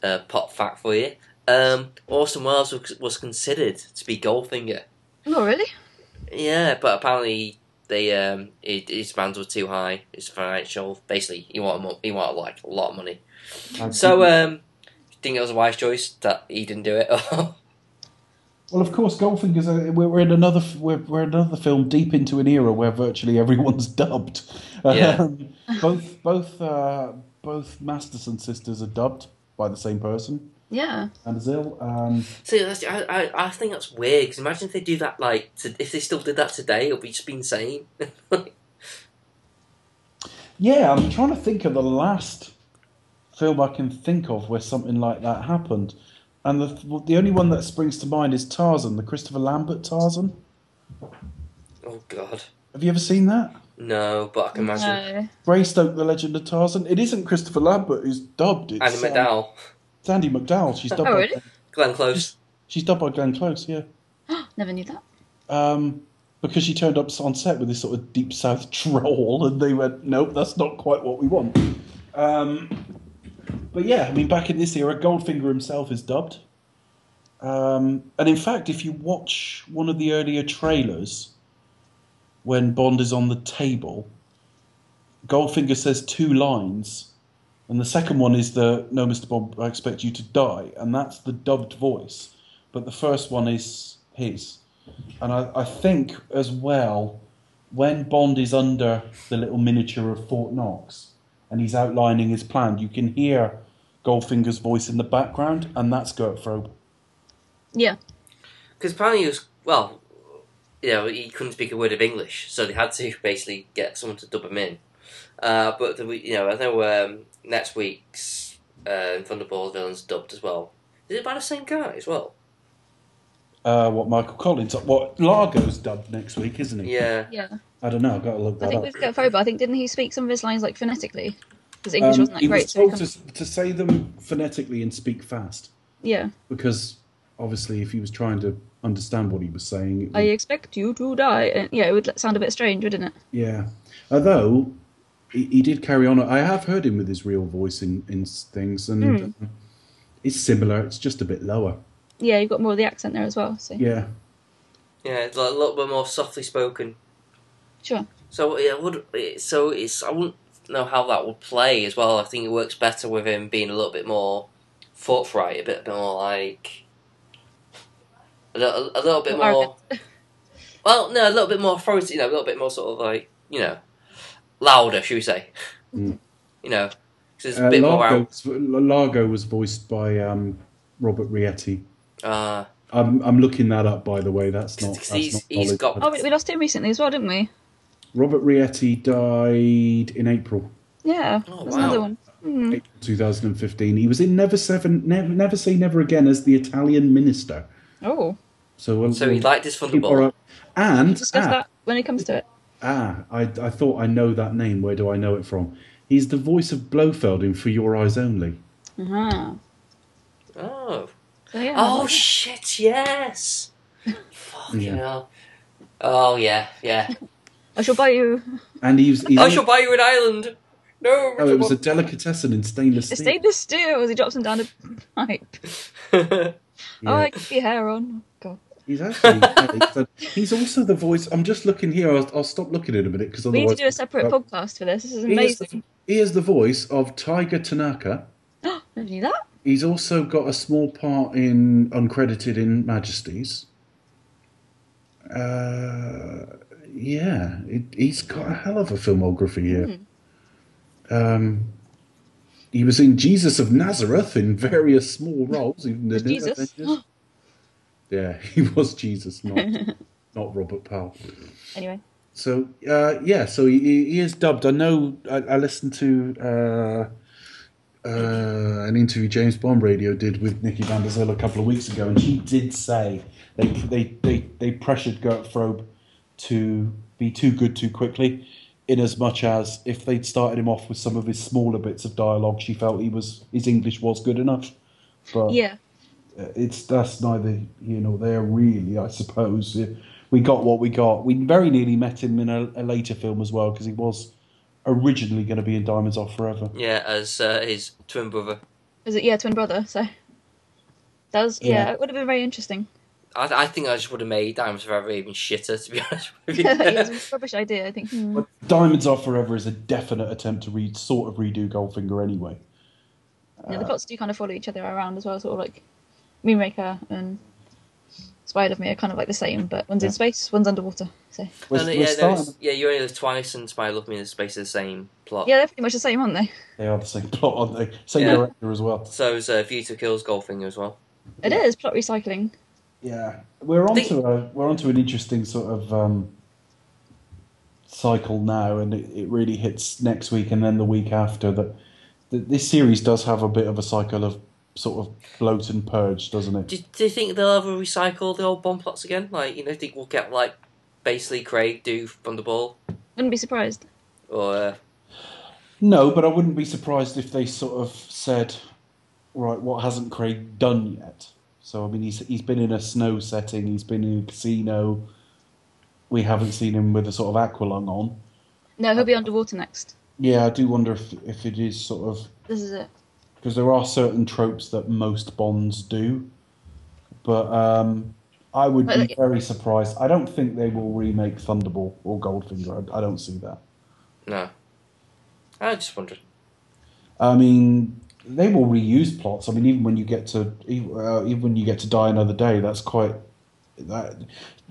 uh, pop fact for you. Um, Orson Welles was, was considered to be Goldfinger. Oh really? Yeah, but apparently they um, his, his demands were too high. His financial, basically, he wanted he wanted like a lot of money. So, um, think it was a wise choice that he didn't do it? well, of course, Goldfinger's. A, we're, we're in another we're, we're in another film deep into an era where virtually everyone's dubbed. Yeah. Um, both both uh, both Masterson sisters are dubbed by the same person, Yeah. Van der Zyl. Um, See, that's, I, I, I think that's weird. Because imagine if they do that, like, to, if they still did that today, it would be just be insane. yeah, I'm trying to think of the last film I can think of where something like that happened. And the, the only one that springs to mind is Tarzan, the Christopher Lambert Tarzan. oh God, Have you ever seen that? No, but I can imagine. No. Greystoke, The Legend of Tarzan. It isn't Christopher Lambert who's dubbed. It's Annie um, MacDowell, it's Andie MacDowell. She's dubbed. Oh, by, really? Glenn Close. She's dubbed by Glenn Close. Yeah. Never knew that. Um, because she turned up on set with this sort of deep south drawl, and they went, "Nope, that's not quite what we want." Um, but yeah, I mean, back in this era, Goldfinger himself is dubbed, um, and in fact, if you watch one of the earlier trailers, when Bond is on the table, Goldfinger says two lines, and the second one is the "No, Mister Bond, I expect you to die," and that's the dubbed voice, but the first one is his. And I, I think as well, when Bond is under the little miniature of Fort Knox and he's outlining his plan, you can hear Goldfinger's voice in the background, and that's Gert Frobe. Yeah. Because apparently he was, well, you know, he couldn't speak a word of English, so they had to basically get someone to dub him in. Uh, but, the, you know, I know um, next week's uh, Thunderball villain's dubbed as well. Is it by the same guy as well? Uh, what Michael Collins? What Largo's dubbed next week, isn't he? Yeah. Yeah. I don't know. I've got to look that I think up. with Gert Frobe, I think didn't he speak some of his lines like phonetically? Because English Um, wasn't that he great. was so he told come- to, to say them phonetically and speak fast Yeah. because obviously, if he was trying to understand what he was saying, it I expect you to die. And, yeah, it would sound a bit strange, wouldn't it? Yeah, although he, he did carry on. I have heard him with his real voice in in things, and Hmm. uh, it's similar. It's just a bit lower. Yeah, you've got more of the accent there as well. So Yeah, Yeah, it's like a little bit more softly spoken. sure. So yeah, would so it's I wouldn't know how that would play as well. I think it works better with him being a little bit more forthright, a bit more like a little, a little bit More more. Well, no, a little bit more authority. You know, a little bit more sort of like you know, louder, should we say? Mm. You know, 'cause it's a uh, bit more Largo, out. was- Largo was voiced by um, Robert Rietti. Uh, I'm I'm looking that up by the way. That's not. 'Cause That's he's- not he's knowledge. got- Oh, we we lost him recently as well, didn't we? Robert Rietti died in April. Yeah. Oh, wow. another one. April 2015. He was in Never Seven, Never, Never Say Never Again as the Italian minister. Oh, So, we'll, so he liked his keep our And we'll discuss ah, that when it comes to it. Ah, I, I thought I know that name. Where do I know it from? He's the voice of Blofeld in For Your Eyes Only. Uh-huh. Oh, So yeah. oh shit! Yes. Fucking Yeah. hell. Oh yeah, yeah. I shall buy you And he's. he's I shall buy you an island. No. oh, it was a delicatessen in stainless a steel. stainless steel as he drops him down a pipe. Won't. Oh, I Yeah. keep your hair on. He's actually. yeah, he's, also the voice. I'm just looking here. I'll, I'll stop looking in a minute because We need to do a separate Oh. podcast for this. This is He is, the, amazing. he is the voice of Tiger Tanaka. Never knew that. He's also got a small part in uncredited in Majesties. Uh, yeah, it, he's got a hell of a filmography here. Um, he was in Jesus of Nazareth in various small roles. Even Jesus? Yeah, he was Jesus, not not Robert Powell. Anyway. So uh, yeah, so he, he is dubbed. I know. I, I listened to uh, uh, an interview James Bond Radio did with Nikki Van der Zyl a couple of weeks ago, and she did say they they they, they pressured Gert Frobe to be too good too quickly. In as much as if they'd started him off with some of his smaller bits of dialogue, she felt he was his English was good enough. But Yeah. Uh, it's that's neither here nor there really i suppose Uh, we got what we got we very nearly met him in a, a later film as well because he was originally going to be in Diamonds Are Forever yeah, as uh, his twin brother. Is it? Yeah, twin brother. So that was yeah. Yeah. It would have been very interesting. I, I think I just would have made Diamonds Forever even shitter, to be honest with you. it was a rubbish idea. I think. Hmm. but Diamonds Are Forever is a definite attempt to read sort of redo goldfinger anyway Yeah, the plots do kind of follow each other around as well, sort of like Moonraker and Inspired of Me are kind of like the same, but one's Yeah. in space, one's underwater. So We're, No, no, we're yeah, no, starting- yeah, you only live twice, and Spy Love Me in Space is the same plot. yeah, they're pretty much the same, aren't they? They are the same plot, aren't they? Same Yeah. director as well. So is uh, View to Kill's Goldfinger as well. It is plot recycling. Yeah, we're Think- onto a we're onto an interesting sort of um, cycle now, and it, it really hits next week and then the week after. That th- this series does have a bit of a cycle of sort of bloat and purge, doesn't it? Do, do you think they'll ever recycle the old bomb plots again? Like, you know, think we'll get like basically Craig do Thunderball Wouldn't be surprised. or uh, No, but I wouldn't be surprised if they sort of said, right, what hasn't Craig done yet? So I mean, he's he's been in a snow setting, he's been in a casino. We haven't seen him with a sort of aqualung on. No, he'll be underwater next. Yeah, I do wonder if if it is sort of This is it. Because there are certain tropes that most Bonds do, but um, I would But be very surprised. I don't think they will remake Thunderball or Goldfinger. I, I don't see that. no. I just wondered. I mean, they will reuse plots. I mean, even when you get to even, uh, even when you get to Die Another Day, that's quite that.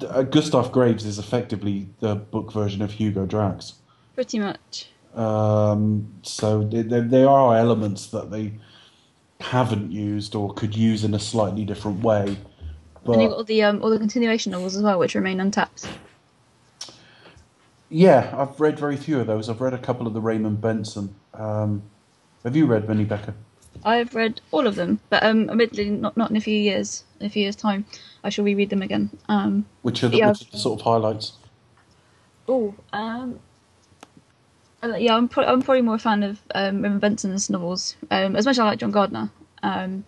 Uh, Gustav Graves is effectively the book version of Hugo Drax. Pretty much. Um, so there, there, are elements that they haven't used or could use in a slightly different way. But and you've got all the um, all the continuation novels as well, which remain untapped. yeah, I've read very few of those. I've read a couple of the Raymond Benson. Um, have you read many, Becca? I've read all of them, but um, admittedly, not not in a few years. In a few years' time, I shall reread them again. Um, Which are the, Yeah. which are the sort of highlights? oh, um, yeah, I'm, pro- I'm probably more a fan of um, Raymond Benson's novels. Um, as much as I like John Gardner, um,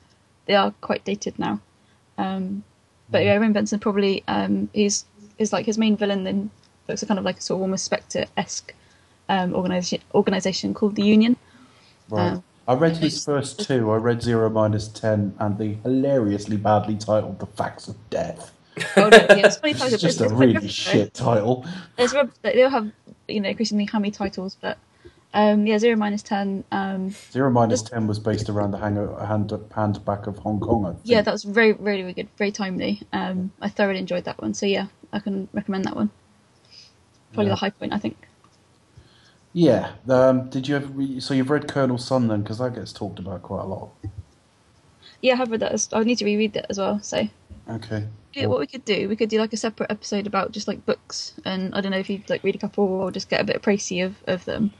they are quite dated now. Um, but yeah, Raymond Benson probably um, he's is like his main villain in books are kind of like a sort of almost Spectre esque um, organization organization called the Union. Right. Um, I read his first two. I read Zero Minus Ten and the hilariously badly titled The Facts of Death. Oh, no, yeah, it's funny It's just a really shit title. There's rub- they all have you know increasingly hammy titles, but um, yeah, zero minus ten. Um, Zero Minus Ten was based around the hang- hand, hand back of Hong Kong. I think. yeah, that was very really, really good, very timely. Um, I thoroughly enjoyed that one, so yeah, I can recommend that one. Probably Yeah. the high point, I think. Yeah. Um, did you ever? Re- so you've read Colonel Sun then, because that gets talked about quite a lot. Yeah, I have read that. As, I need to reread that as well. So Okay. yeah, what we could do, we could do like a separate episode about just like books, and I don't know if you'd like read a couple or just get a bit of précis of of them,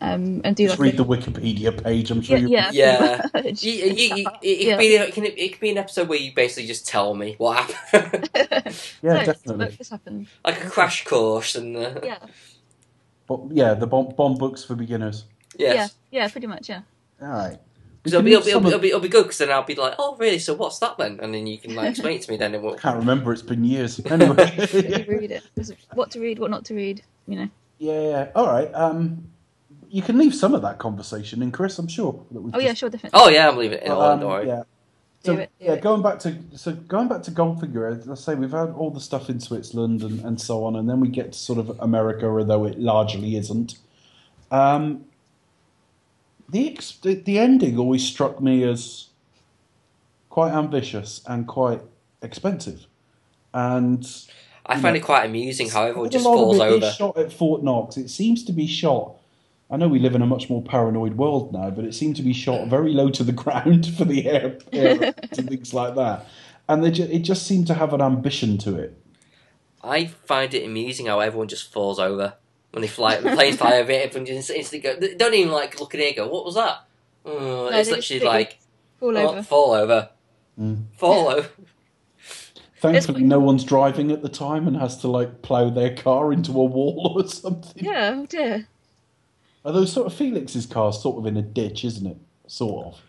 um, and do Just like read a- the Wikipedia page. I'm sure yeah, you. yeah, Yeah. You, you, you, it, it, Yeah. could be, it, can, it could be an episode where you basically just tell me what happened. Yeah, So, definitely. This, this happened. like a crash course and uh, Yeah, But yeah, the bomb, bomb books for beginners. yes. yeah, yeah, pretty much. Yeah. All right. Because it'll be, it'll, be, it'll, be, it'll, be, it'll be good because then I'll be like, oh, really? So what's that then? And then you can like explain it to me then. It will... I can't remember. It's been years. Anyway. read it. What to read, what not to read. You know. Yeah, yeah. All right. Um, you can leave some of that conversation in, Chris. I'm sure. That we've Oh yeah, sure, definitely. Oh, yeah, I'm leaving it in. Um, don't worry. yeah. So Do it, do yeah, it. going back to so going back to Goldfinger, let's say we've had all the stuff in Switzerland and, and so on, and then we get to sort of America, although it largely isn't. Um, the, ex- the the ending always struck me as quite ambitious and quite expensive, and I find know, it quite amusing how everyone quite a just falls it over. shot at Fort Knox. It seems to be shot. I know we live in a much more paranoid world now, but it seemed to be shot very low to the ground for the air, air and things like that. And they ju- it just seemed to have an ambition to it. I find it amusing how everyone just falls over when they fly. The planes fly over it, everyone just instantly go. They don't even like look at it and go, "What was that?" Oh, No, it's they just literally like Fall oh, over. fall over, Mm. fall over. Thankfully, no one's driving at the time and has to like plough their car into a wall or something. Yeah, oh dear. Are those sort of Felix's cars sort of in a ditch, isn't it? Sort of.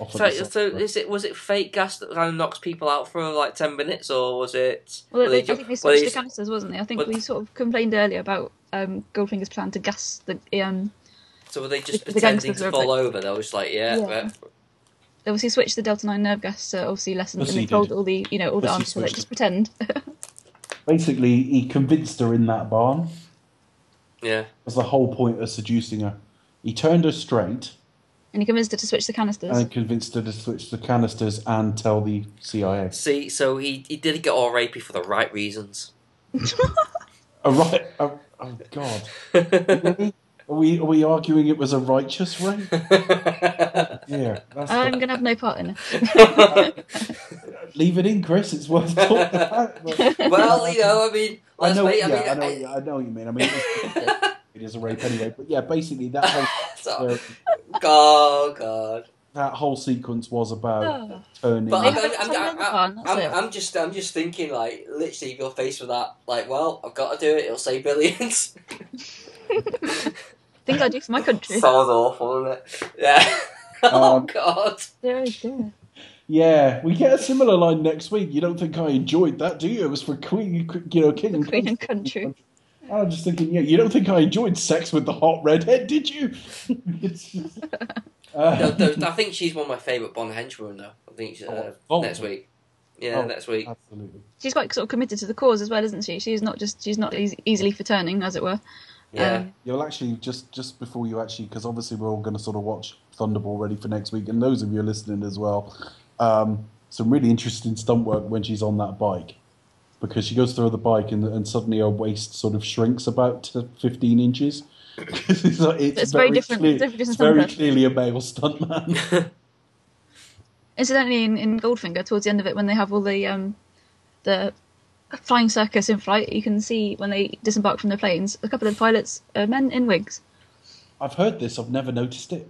Off of So, so is it was it fake gas that kind of knocks people out for like ten minutes, or was it? Well, were they, ju- I think they switched they- the canisters, wasn't they? I think Well- we sort of complained earlier about um, Goldfinger's plan to gas the um. So were they just the- the pretending gangsters to fall like- over? They were just like, yeah, Yeah. yeah. They obviously switched the Delta Nine nerve gas to obviously lessen, Yes, and he they told all the you know all the arms to like just pretend. Basically, he convinced her in that barn. yeah. was the whole point of seducing her. He turned her straight, And he convinced her to switch the canisters. and convinced her to switch the canisters and tell the CIA. See, so he, he didn't get all rapey for the right reasons. A right? A, oh God! Really? Are we are we arguing it was a righteous rape? Yeah, that's I'm going to have no part in it. leave it in, Chris. It's worth talking about. But- well, you know, I mean, I let's know, wait. yeah, I mean, I know, I- I know what you mean. I mean, it's, it is a rape anyway. But yeah, basically that whole so- oh god. that whole sequence was about Oh. turning. But I'm, I'm, I'm, I'm, the one, that's I'm. I'm just I'm just thinking like literally if you're faced with that like well I've got to do it it'll save billions. Things I do for my country. Sounds awful, isn't it? Yeah. oh Um, god. They really. Yeah, we get a similar line next week. You don't think I enjoyed that, do you? It was for Queen, you know, King and Queen and country. I'm just thinking, yeah, you don't think I enjoyed sex with the hot redhead, did you? Just- uh, No, no, I think she's one of my favourite Bond henchwomen though. I think she's, uh, Oh, next week. Yeah, Oh. next week. Absolutely. She's quite sort of committed to the cause as well, isn't she? She's not just she's not easy, easily for turning, as it were. Yeah. Um, You'll actually just just before you actually, because obviously we're all going to sort of watch Thunderball ready for next week, and those of you listening as well. Um, some really interesting stunt work when she's on that bike, because she goes through the bike and, and suddenly her waist sort of shrinks about to 15 inches. it's, like- it's It's very different- clear- different it's stuntman. very clearly a male stuntman. Incidentally, in, in Goldfinger, towards the end of it, when they have all the um, the flying circus in flight, you can see when they disembark from the planes, a couple of pilots are men in wigs. I've heard this. I've never noticed it.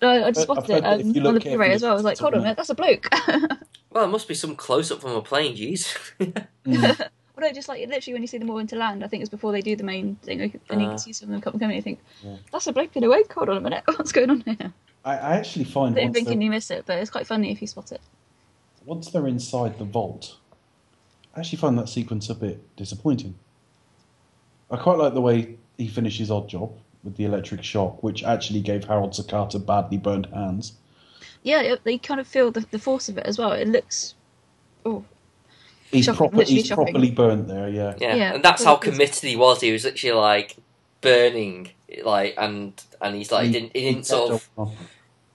Uh, I just spotted it um, on the Blu-ray as well. I was like, hold on a a minute, that's a bloke. well, there must be some close up from a plane. Jeez. Although, just like literally when you see them all into land, I think it's before they do the main thing, and you Uh. can see some of them come coming. You think Yeah. that's a bloke in a wig. Hold on a minute, what's going on here? I, I actually find I don't think you miss it, but it's quite funny if you spot it. once they're inside the vault, I actually find that sequence a bit disappointing. I quite like the way he finishes Oddjob with the electric shock, which actually gave Harold Sakata badly burned hands. Yeah, it, they kind of feel the, the force of it as well. It looks. Oh, He's, Shocking, proper, he's shocking. properly burnt there, yeah. Yeah, Yeah, and that's how committed he was. He was literally like burning, like, and and he's like, he didn't, he didn't sort of,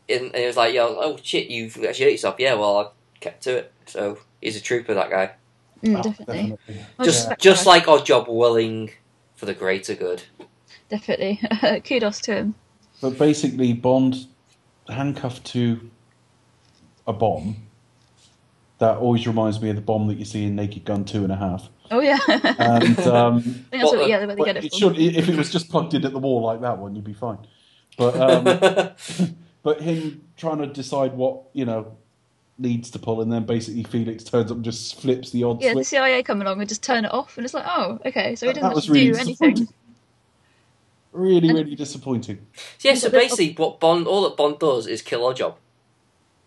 and he was like, yo, oh shit, you've actually hurt yourself. Yeah, well, I kept to it. So he's a trooper, that guy. mm, oh, definitely. Well, Just, respect just like Oddjob, willing for the greater good. definitely. Kudos to him. But basically, Bond handcuffed to a bomb that always reminds me of the bomb that you see in Naked Gun Two and a Half. Oh yeah. And um, that's Well, what, yeah, where they get it it from. should, if it was just plugged in at the wall like that one, you'd be fine. But um, but him trying to decide what you know needs to pull, and then basically Felix turns up and just flips the odd Yeah, the. CIA come along and just turn it off, and it's like, oh, okay, so he That- doesn't that was actually really do anything. Really, And- really disappointing. yeah, so basically, what Bond, all that Bond does is kill Oddjob.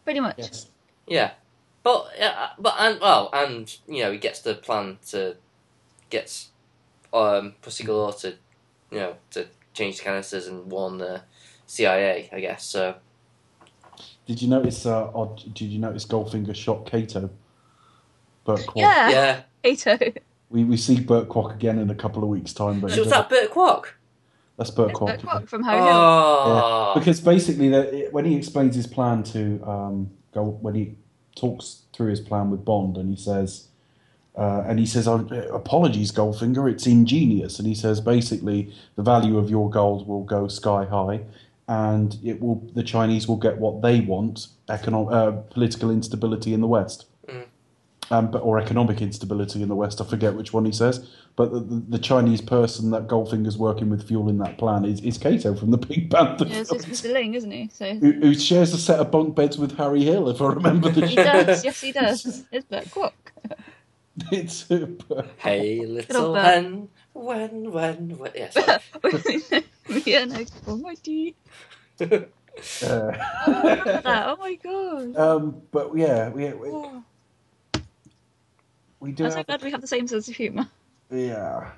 Pretty much. Yes. Yeah, but uh, but and well, and you know, he gets the plan to gets um Pussy Galore to you know to change the canisters and warn the CIA, I guess. So Did you notice? Uh, odd, did you notice Goldfinger shot Kato? Burt Kwok. Yeah, yeah, Kato. We we see Burt Kwok again in a couple of weeks' time, but so was that Burt Kwok? That's Burt It's Kwok. Burt from Harry Hill. Oh, Because basically, that when he explains his plan to um, go when he talks through his plan with Bond, and he says, uh, and he says, oh, "Apologies, Goldfinger, it's ingenious." And he says, basically, the value of your gold will go sky high, and it will the Chinese will get what they want: economic, uh, political instability in the West. Mm. Um, but, or economic instability in the West. I forget which one he says. But the, the, the Chinese person that Goldfinger's working with fueling that plan is, is Kato from the Pink Panther Yeah, it's, it's Mr. Ling, isn't he? So who, who shares a set of bunk beds with Harry Hill, if I remember the he show. does. Yes, he does. It's Burt Kwok. It's super. hey little Burt. hen, when when when. Yeah, sorry. yeah, no, almighty. Uh, That. Oh my god. um, but yeah, we we, Oh, we do I'm so have glad we have the same sense of humour. Yeah,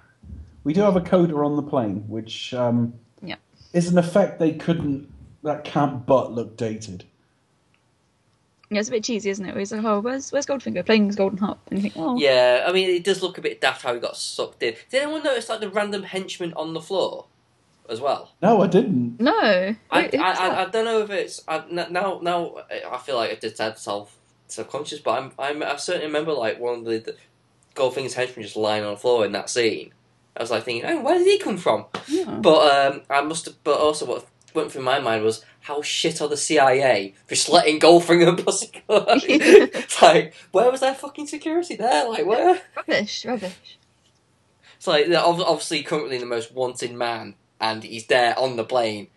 we do have a coda on the plane, which um, Yeah. is an effect they couldn't. That can't but look dated. Yeah, it's a bit cheesy, isn't it? Where he's like, oh, where's, where's Goldfinger playing his Golden Harp? And you think, oh, yeah, I mean, it does look a bit daft how he got sucked in. Did anyone notice like the random henchman on the floor? as well? No, I didn't. No. I, Who- I, I. I don't know if it's I, n- now now I feel like it's dead self subconscious, but I'm, I'm I certainly remember like one of the, the Goldfinger's henchmen just lying on the floor in that scene. I was like thinking, oh, where did he come from? Yeah. But um, I must have. But also, what went through my mind was how shit are the CIA for just letting Goldfinger and Pussy go? it's like, where was their fucking security there? Like, where? Rubbish, rubbish. It's like they're obviously currently the most wanted man, and he's there on the plane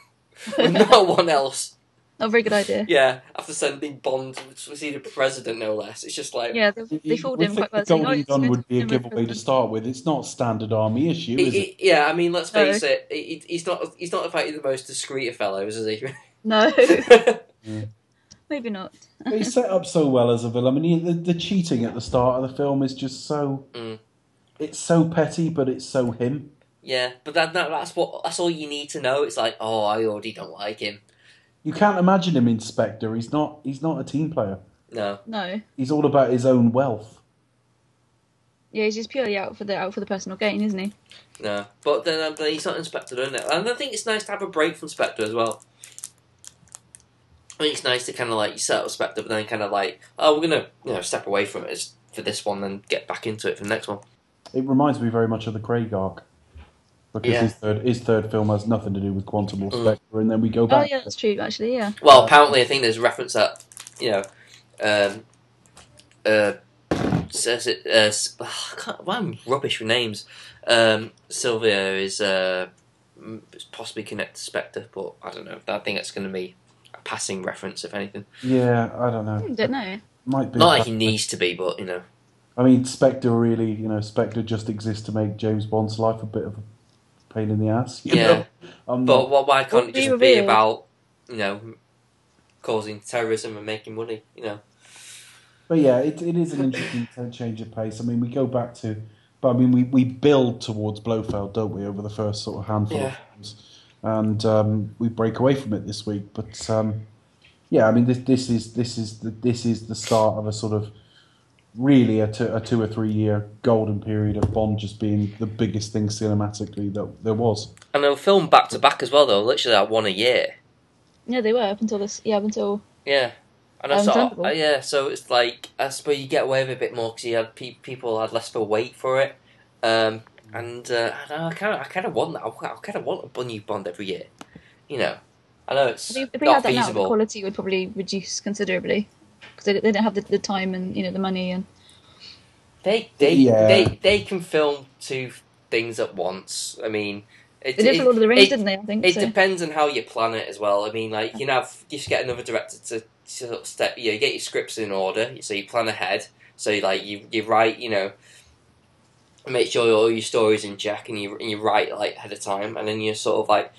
with no one else. Not a very good idea. Yeah, after sending Bond was see the president, no less. It's just like Yeah, they, they fooled him quite well. the saying, Golden "Oh, Gun good would be a giveaway to start with. It's not a standard army issue, He- is it? yeah, I mean, let's No. face it. He, he's not. He's not exactly the most discreet of fellows, is he? No, maybe not. But he's set up so well as a villain. I mean, the, the cheating at the start of the film is just so. Mm. It's so petty, but it's so him. yeah, but that, that that's what that's all you need to know. It's like, oh, I already don't like him. You can't imagine him in Spectre. He's not. He's not a team player. No, No. He's all about his own wealth. Yeah, he's just purely out for the out for the personal gain, isn't he? no. But then, um, he's not in Spectre, isn't it? And I think it's nice to have a break from Spectre as well. I think it's nice to kind of like you set up Spectre, but then kind of like, oh, we're gonna you know step away from it for this one, and get back into it for the next one. It reminds me very much of the Craig arc. Because Yeah. his third his third film has nothing to do with Quantum or Mm. Spectre, and then we go back. Oh back. yeah, that's true. Actually, yeah. Well, apparently, I think there's a reference that you know, um, uh, says it. Uh, s- I can't, well, I'm rubbish with names. Um, Silva is uh, possibly connected to Spectre, but I don't know. I think it's going to be a passing reference, if anything. Yeah, I don't know. I don't know. It Might be. Not like he needs to be, but you know. I mean, Spectre really, you know, Spectre just exists to make James Bond's life a bit of a pain in the ass. you Yeah. know? I'm But not- why why can't Well, it just be be about you know causing terrorism and making money? You know. But yeah, it, it is an interesting change of pace. I mean, we go back to, but I mean, we, we build towards Blofeld, don't we, over the first sort of handful Yeah. of films, and um, we break away from it this week. But um, yeah, I mean, this this is this is the, this is the start of a sort of really a two, a two or three year golden period of Bond just being the biggest thing cinematically that there was. And they were filmed back to back as well, though. Literally, like one a year. Yeah, they were up until this. Yeah, up until Yeah. And I Um, sort of, uh, yeah, so it's like I suppose you get away with it a bit more because you had pe- people had less of a wait for it, um, and uh, I know, I kind of I kind of want that. I kind of want a new Bond every year, you know. I know it's if we, if we not had that now, the feasible. quality would probably reduce considerably because they, they didn't have the, the time and you know the money and They they, Yeah. they they can film two things at once. I mean, it, they did it- for Lord of the Rings, it- didn't they? I think It so. depends on how you plan it as well. I mean, like you can have you should get another director to sort of step. You know, get your scripts in order, so you plan ahead. So you, like you you write, you know, make sure all your stories in check, and you and you write like ahead of time, and then you sort of like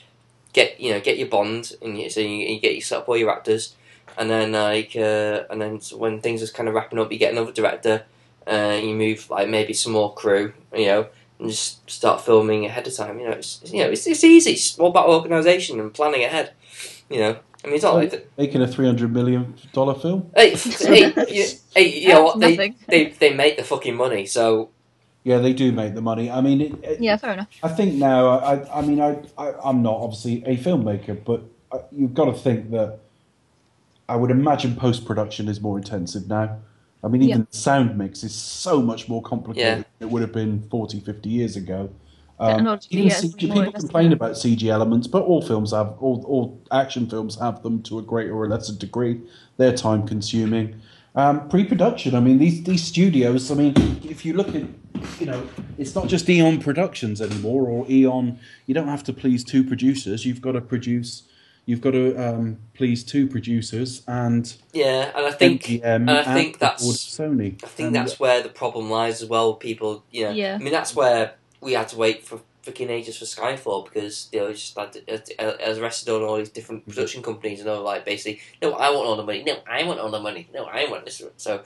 get you know get your bond, and you, so you, you get you set up all your actors, and then like uh, and then when things are kind of wrapping up, you get another director. Uh, you move like maybe some more crew, you know, and just start filming ahead of time. You know, it's you know it's, it's easy. It's all about organisation and planning ahead. You know, I mean, it's not like the, Making a three hundred million dollar film. hey, hey, you, hey, you know what? They, they they make the fucking money. So Yeah, they do make the money. I mean, it, it, Yeah, fair enough. I think now, I, I mean, I, I, I'm not obviously a filmmaker, but I- you've got to think that I would imagine post production is more intensive now. I mean, even sound mix is so much more complicated than it would have been 40, 50 years ago. Um, Technology, even yeah, CG, people complain about CG elements, but all films have, all, all action films have them to a greater or lesser degree. They're time consuming. Um, pre-production. I mean, these these studios. I mean, if you look at, you know, it's not just Eon Productions anymore, or Eon. You don't have to please two producers. You've got to produce. You've got to um, please two producers and yeah, and I think MGM and I think the that's- Sony. I think And- that's where the problem lies as well. People, you know, Yeah. I mean, that's where we had to wait for freaking ages for Skyfall because they know, it's just like it, it has rested on all these different mm-hmm. production companies, and they're like basically, no, I want all the money, no, I want all the money, no, I want this. So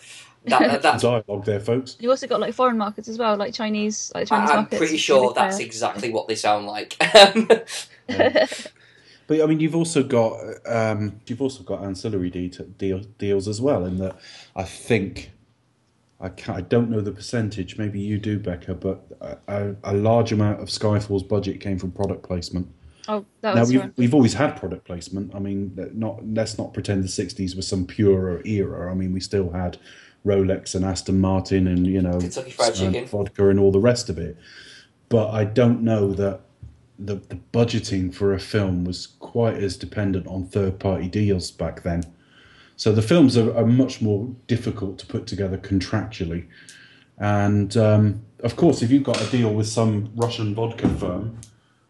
that, that's dialogue there, folks. You also got like foreign markets as well, like Chinese, like Chinese I'm markets. pretty sure that's exactly what they sound like. But I mean, you've also got um, you've also got ancillary de- deal, deals as well. In that, I think, I, can't, I don't know the percentage. Maybe you do, Becca, but a, a large amount of Skyfall's budget came from product placement. Oh, that Now was we've, right. we've always had product placement. I mean, not let's not pretend the '60s was some purer era. I mean, we still had Rolex and Aston Martin and you know Kentucky Fried Chicken. vodka and all the rest of it. But I don't know that the the budgeting for a film was quite as dependent on third party deals back then. So the films are, are much more difficult to put together contractually. And um, of course, if you've got a deal with some Russian vodka firm,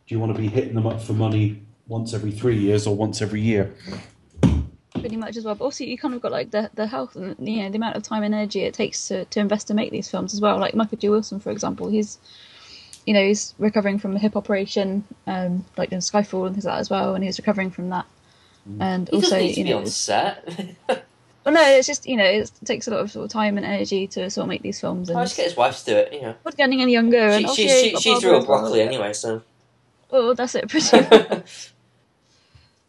do you want to be hitting them up for money once every three years or once every year? pretty much as well. But also, you kind of got like the the health and you know the amount of time and energy it takes to, to invest to make these films as well. Like Michael G. Wilson, for example, he's you know he's recovering from a hip operation, um, like in Skyfall and things like that as well, and he's recovering from that. And He also, doesn't you be know, on set. well, no, it's just you know it takes a lot of sort of time and energy to sort of make these films, and I'll just get his wife to do it, you know. not getting any younger. She, and also, she's she, she's real as well. Broccoli anyway, so. Oh, that's it, pretty much.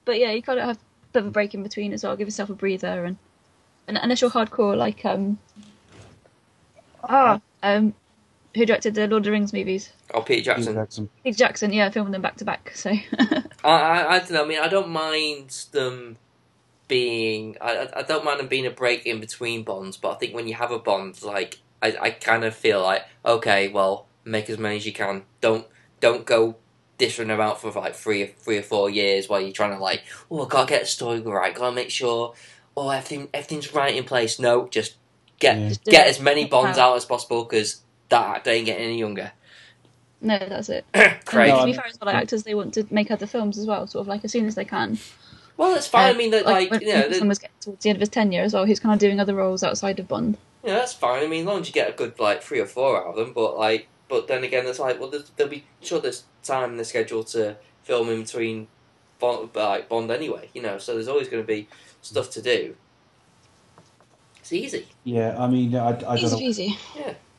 But yeah, you kind of have a bit of a break in between as well. Give yourself a breather and and unless you're hardcore like um ah um who directed the Lord of the Rings movies? Oh, Peter Jackson. Jackson. Peter Jackson. Yeah, filming them back to back. So I, I, I don't know. I mean, I don't mind them being. I, I- I don't mind them being a break in between bonds, but I think when you have a bond, like I, I kind of feel like okay, well, make as many as you can. Don't don't go dishing them out for like three or three or four years while you're trying to like, oh, I gotta get the story right. Gotta make sure, oh, everything everything's right in place. No, just get Yeah. Just get it. as many bonds out as possible because that actor ain't getting any younger. No, that's it. Craig. And No, to be fair, as well, like actors they want to make other films as well, sort of like as soon as they can. Well, it's fine. Uh, I mean, that like, when you know, that- was getting towards the end of his tenure as well, he's kind of doing other roles outside of Bond. Yeah, that's fine. I mean, as long as you get a good like three or four out of them, but like, but then again, it's like, well, there's, there'll be sure there's time in the schedule to film in between Bond, like Bond anyway, you know. So there's always going to be stuff to do. It's easy. Yeah, I mean, I, I don't Easy know. easy.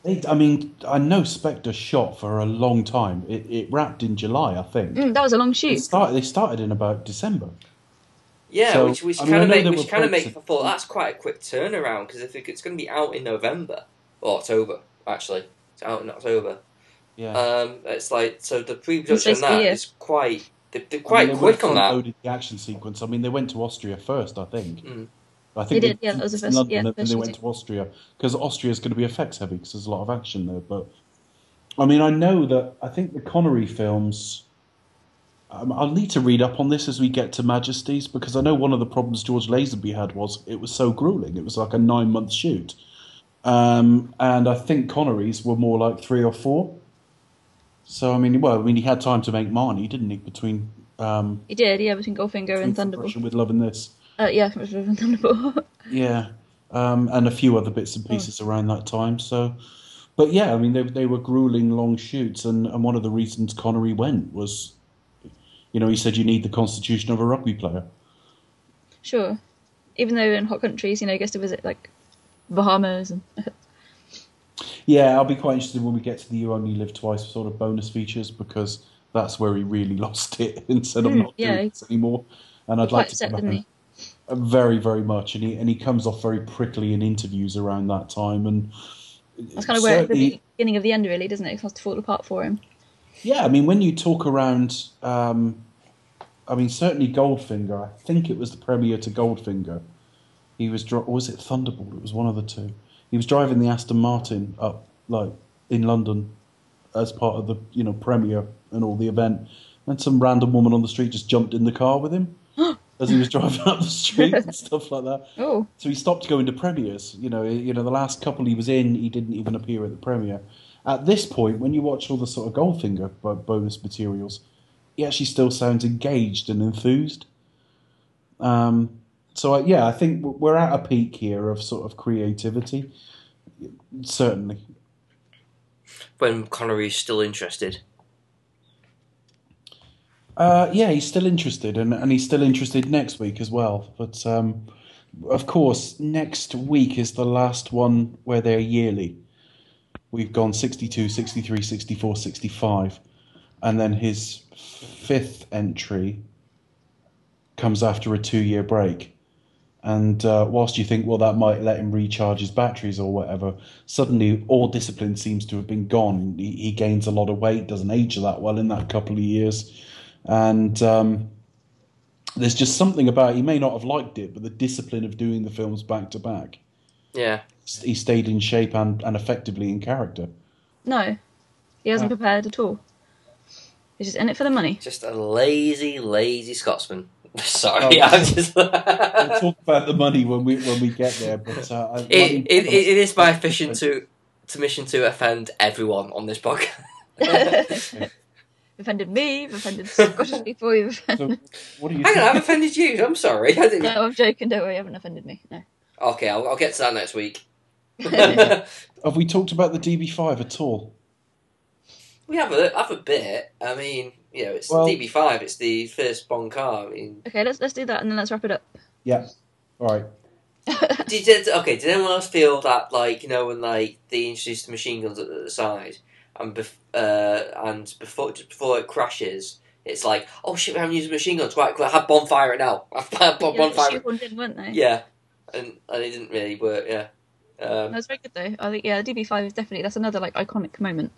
They, I mean, I know Spectre shot for a long time. It, it wrapped in July, I think. Mm, that was a long It shoot. started, they started in about December. Yeah, So, which which I mean, kind of make which kind of make that- I thought that's quite a quick turnaround because if it's going to be out in November or October, actually, it's out in October. Yeah. Um, it's like so the pre-production on basically that it. is quite they're, they're I quite mean, they quick on that. The action sequence. I mean, they went to Austria first, I think. Mm. I think They did, yeah, that was the first- London, yeah, first they went to Austria because Austria is going to be effects heavy because there's a lot of action there. But I mean, I know that I think the Connery films. Um, I'll need to read up on this as we get to Majesty's because I know one of the problems George Lazenby had was it was so grueling. It was like a nine month shoot, um, and I think Connery's were more like three or four. So I mean, well, I mean, he had time to make Marnie, didn't he? Between um, He did, yeah, between Goldfinger and Thunderbolt. With Love and This. Uh, yeah, Thunderbolt. Yeah, um, and a few other bits and pieces around that time. So, but yeah, I mean, they they were grueling long shoots, and, and one of the reasons Connery went was, you know, he said you need the constitution of a rugby player. sure. Even though in hot countries, you know, he gets to visit like Bahamas and Yeah, I'll be quite interested when we get to the "You Only Live Twice" sort of bonus features because that's where he really lost it instead of Mm, not yeah. doing it anymore. And I'd like to go back very, very much, and he and he comes off very prickly in interviews around that time, and That's kind of where the beginning of the end, really, doesn't it? It starts to fall apart for him. Yeah, I mean, when you talk around, um, I mean, certainly Goldfinger. I think it was the premiere to Goldfinger. He was, or was it Thunderbolt? It was one of the two. He was driving the Aston Martin up, like in London, as part of the you know premiere and all the event. And some random woman on the street just jumped in the car with him as he was driving up the street and stuff like that. Oh, So he stopped going to premieres. You know, you know, the last couple he was in, he didn't even appear at the premiere. At this point, when you watch all the sort of Goldfinger bonus materials, he actually still sounds engaged and enthused. Um, so I, yeah, I think we're at a peak here of sort of creativity. Certainly, When Connery's still interested. Uh, yeah, he's still interested, and, and he's still interested next week as well. But um, of course, next week is the last one where they're yearly. We've gone 62, 63, 64, 65. And then his fifth entry comes after a two year break. And uh, whilst you think, well, that might let him recharge his batteries or whatever, suddenly all discipline seems to have been gone. He, he gains a lot of weight, doesn't age that well in that couple of years, and um, there's just something about he may not have liked it, but the discipline of doing the films back to back, Yeah. he stayed in shape and, and effectively in character. No, he hasn't Oh. prepared at all. He's just in it for the money. Just a lazy, lazy Scotsman. Sorry, Oh. I'm just. We'll talk about the money when we when we get there, but uh, I- it, it, it is my mission to to mission to offend everyone on this podcast. You've offended me, you've offended Scottish people, you've offended... So, what do you Hang on, I've offended you. I'm sorry. I didn't... No, I'm joking, don't worry, you haven't offended me. No. Okay, I'll, I'll get to that next week. Have we talked about the DB5 at all? We have a have a bit. I mean, you know, it's Well- DB5. It's the first Bond car. I mean, Okay, let's let's do that and then let's wrap it up. Yeah. All right. did, did okay? Did anyone else feel that like you know when like they introduced the machine guns at the side and bef- uh, and before just before it crashes, it's like oh shit, we haven't used the machine guns. Right, I have bonfire it now. I have bon- yeah, bonfire. the shoehorned weren't they? Yeah, and and it didn't really work. Yeah. Um, That was very good though. I think yeah, the DB5 is definitely that's another like iconic moment.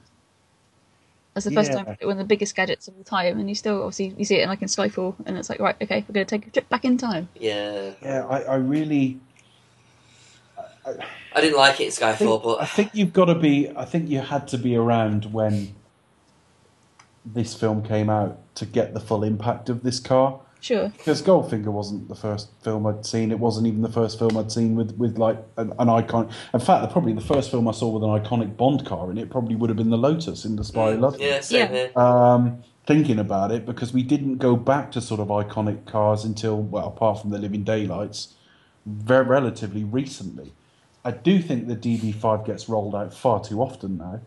That's the first Yeah. time one of the biggest gadgets of all time, and you still obviously you see it in like in Skyfall, and it's like right, okay, we're going to take a trip back in time. yeah. Yeah, I, I really. I didn't like it in I think, Skyfall, but I think you've got to be. I think you had to be around when this film came out to get the full impact of this car. Sure. Because Goldfinger wasn't the first film I'd seen. It wasn't even the first film I'd seen with, with like an, an icon. In fact, probably the first film I saw with an iconic Bond car in it probably would have been the Lotus in The Spy Who Loved Me. yeah, same Yeah. um, thinking about it because we didn't go back to sort of iconic cars until well, apart from the Living Daylights, very relatively recently. I do think the DB5 gets rolled out far too often now.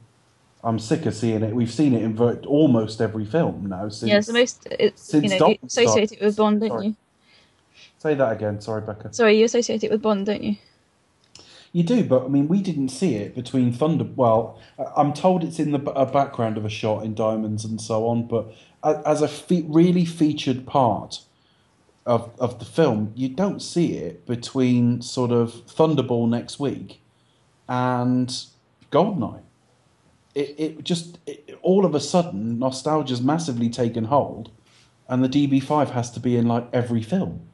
I'm sick of seeing it. We've seen it in almost every film now. Since, yeah, it's the most it's since you know you associate it with Bond, don't Sorry. you? Say that again. Sorry, Becca. Sorry, you associate it with Bond, don't you? You do, but I mean, we didn't see it between Thunder. Well, I'm told it's in the background of a shot in Diamonds and so on, but as a fe- really featured part of of the film, you don't see it between sort of Thunderball next week and Goldeneye. It it just it, all of a sudden nostalgia's massively taken hold, and the DB5 has to be in like every film,